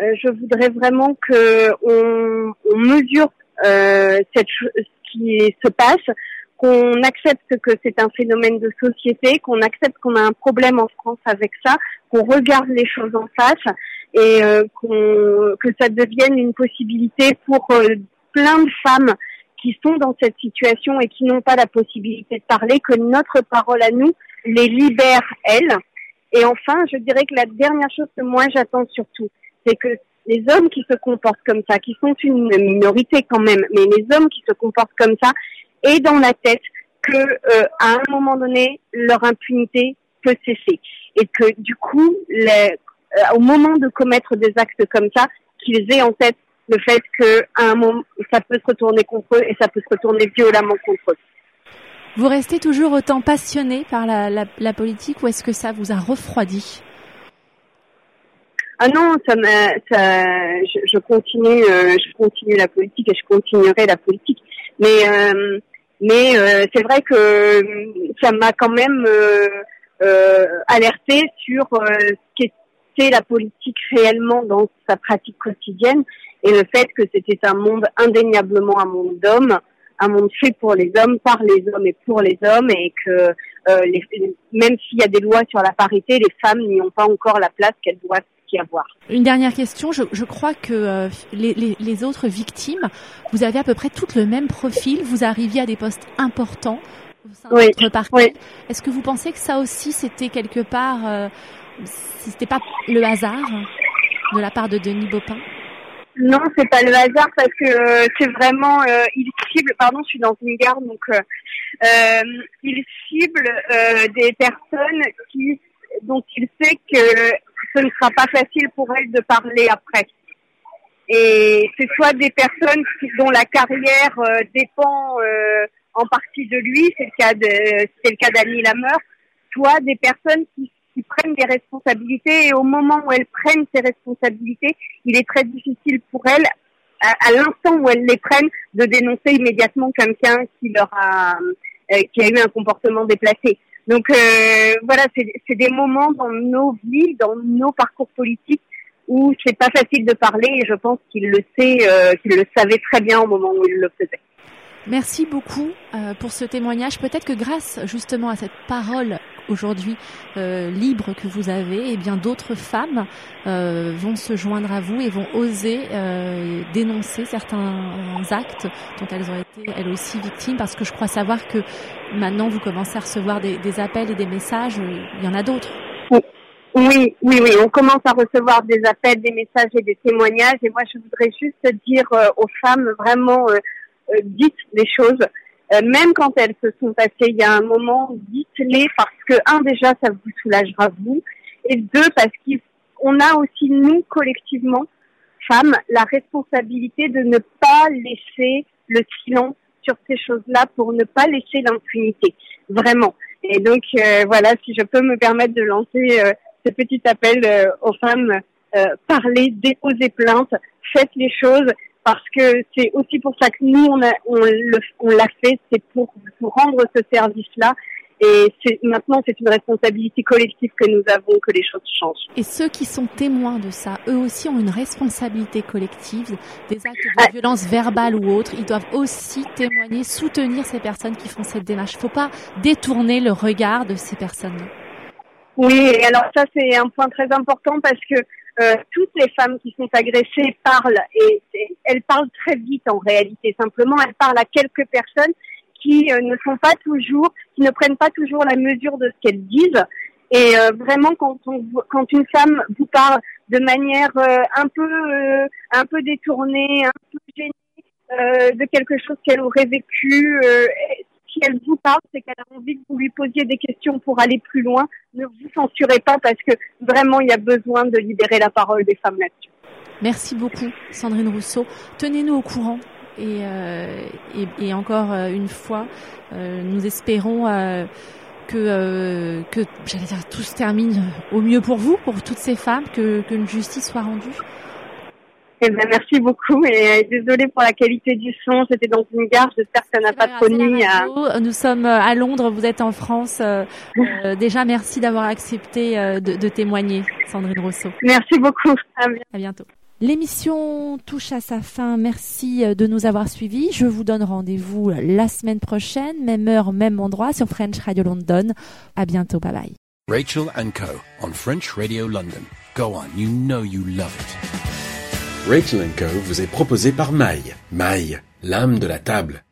Euh, je voudrais vraiment que on, on mesure euh, cette, ce qui se passe, qu'on accepte que c'est un phénomène de société, qu'on accepte qu'on a un problème en France avec ça, qu'on regarde les choses en face et euh, que ça devienne une possibilité pour euh, plein de femmes qui sont dans cette situation et qui n'ont pas la possibilité de parler, que notre parole à nous les libère, elles. Et enfin, je dirais que la dernière chose que moi j'attends surtout, c'est que les hommes qui se comportent comme ça, qui sont une minorité quand même, mais les hommes qui se comportent comme ça, aient dans la tête que euh, à un moment donné, leur impunité peut cesser et que du coup, les, euh, au moment de commettre des actes comme ça, qu'ils aient en tête le fait que à un moment, ça peut se retourner contre eux et ça peut se retourner violemment contre eux. Vous restez toujours autant passionné par la, la, la politique ou est-ce que ça vous a refroidi? Ah non, ça, ça je, je, continue, euh, je continue la politique et je continuerai la politique. Mais euh, mais euh, c'est vrai que ça m'a quand même alerté sur ce qu'était la politique réellement dans sa pratique quotidienne et le fait que c'était un monde indéniablement un monde d'hommes, un monde fait pour les hommes, par les hommes et pour les hommes, et que les, même s'il y a des lois sur la parité, les femmes n'y ont pas encore la place qu'elles doivent avoir. Une dernière question. Je, je crois que euh, les, les, les, autres victimes, vous avez à peu près toutes le même profil. Vous arriviez à des postes importants au sein oui, de votre parti. Oui. Est-ce que vous pensez que ça aussi, c'était quelque part, euh, c'était pas le hasard de la part de Denis Baupin? Non, c'est pas le hasard parce que euh, c'est vraiment euh, il cible. Pardon, je suis dans une gare donc euh, il cible des personnes qui dont il sait que ce ne sera pas facile pour elle de parler après. Et c'est soit des personnes dont la carrière euh, dépend euh, en partie de lui, c'est le cas de c'est le cas d'Annie Lameur, soit des personnes qui, prennent des responsabilités et au moment où elles prennent ces responsabilités, il est très difficile pour elles, à, à l'instant où elles les prennent, de dénoncer immédiatement quelqu'un qui leur a euh, qui a eu un comportement déplacé. Donc euh, voilà, c'est des moments dans nos vies, dans nos parcours politiques où c'est pas facile de parler et je pense qu'il le sait, euh, qu'il le savait très bien au moment où il le faisait. Merci beaucoup euh, pour ce témoignage. Peut-être que grâce justement à cette parole aujourd'hui euh, libre que vous avez, eh bien d'autres femmes euh, vont se joindre à vous et vont oser euh, dénoncer certains actes dont elles ont été elles aussi victimes. Parce que je crois savoir que maintenant vous commencez à recevoir des, des appels et des messages. Il y en a d'autres. Oui, oui, oui. On commence à recevoir des appels, des messages et des témoignages. Et moi, je voudrais juste dire euh, aux femmes vraiment euh, dites les choses, euh, même quand elles se sont passées il y a un moment, dites-les parce que un déjà ça vous soulagera vous, et deux parce qu'on a aussi nous collectivement femmes la responsabilité de ne pas laisser le silence sur ces choses-là pour ne pas laisser l'impunité, vraiment. Et donc euh, voilà, si je peux me permettre de lancer euh, ce petit appel euh, aux femmes, parlez, déposez plainte, faites les choses parce que c'est aussi pour ça que nous on a, on, on l'a fait, c'est pour, pour rendre ce service-là. Et c'est, maintenant, c'est une responsabilité collective que nous avons que les choses changent. Et ceux qui sont témoins de ça, eux aussi ont une responsabilité collective, des actes de ah. violence verbale ou autre. Ils doivent aussi témoigner, soutenir ces personnes qui font cette démarche. Il ne faut pas détourner le regard de ces personnes-là. Oui, alors ça c'est un point très important parce que euh, toutes les femmes qui sont agressées parlent et, elles parlent très vite en réalité. Simplement, elles parlent à quelques personnes qui euh, ne sont pas toujours, qui ne prennent pas toujours la mesure de ce qu'elles disent. Et euh, vraiment, quand, on, quand une femme vous parle de manière euh, un peu, un peu détournée, un peu gênée de quelque chose qu'elle aurait vécu, si elle vous parle, c'est qu'elle a envie que vous lui posiez des questions pour aller plus loin. Ne vous censurez pas parce que vraiment, il y a besoin de libérer la parole des femmes là-dessus. Merci beaucoup, Sandrine Rousseau. Tenez-nous au courant. Et, euh, encore une fois, euh, nous espérons que, que dire, tout se termine au mieux pour vous, pour toutes ces femmes, que qu'une justice soit rendue. Eh ben, merci beaucoup et euh, désolée pour la qualité du son. C'était dans une gare. J'espère que ça n'a pas trop nuit. Nous sommes euh, à Londres. Vous êtes en France. Euh, (laughs) déjà, merci d'avoir accepté de, témoigner, Sandrine Rousseau. Merci beaucoup. À bientôt. L'émission touche à sa fin. Merci de nous avoir suivis. Je vous donne rendez-vous la semaine prochaine, même heure, même endroit, sur French Radio London. À bientôt. Bye bye. Rachel and Co. on French Radio London. Go on, you know you love it. Rachel Co vous est proposé par Maille. Maille, l'âme de la table.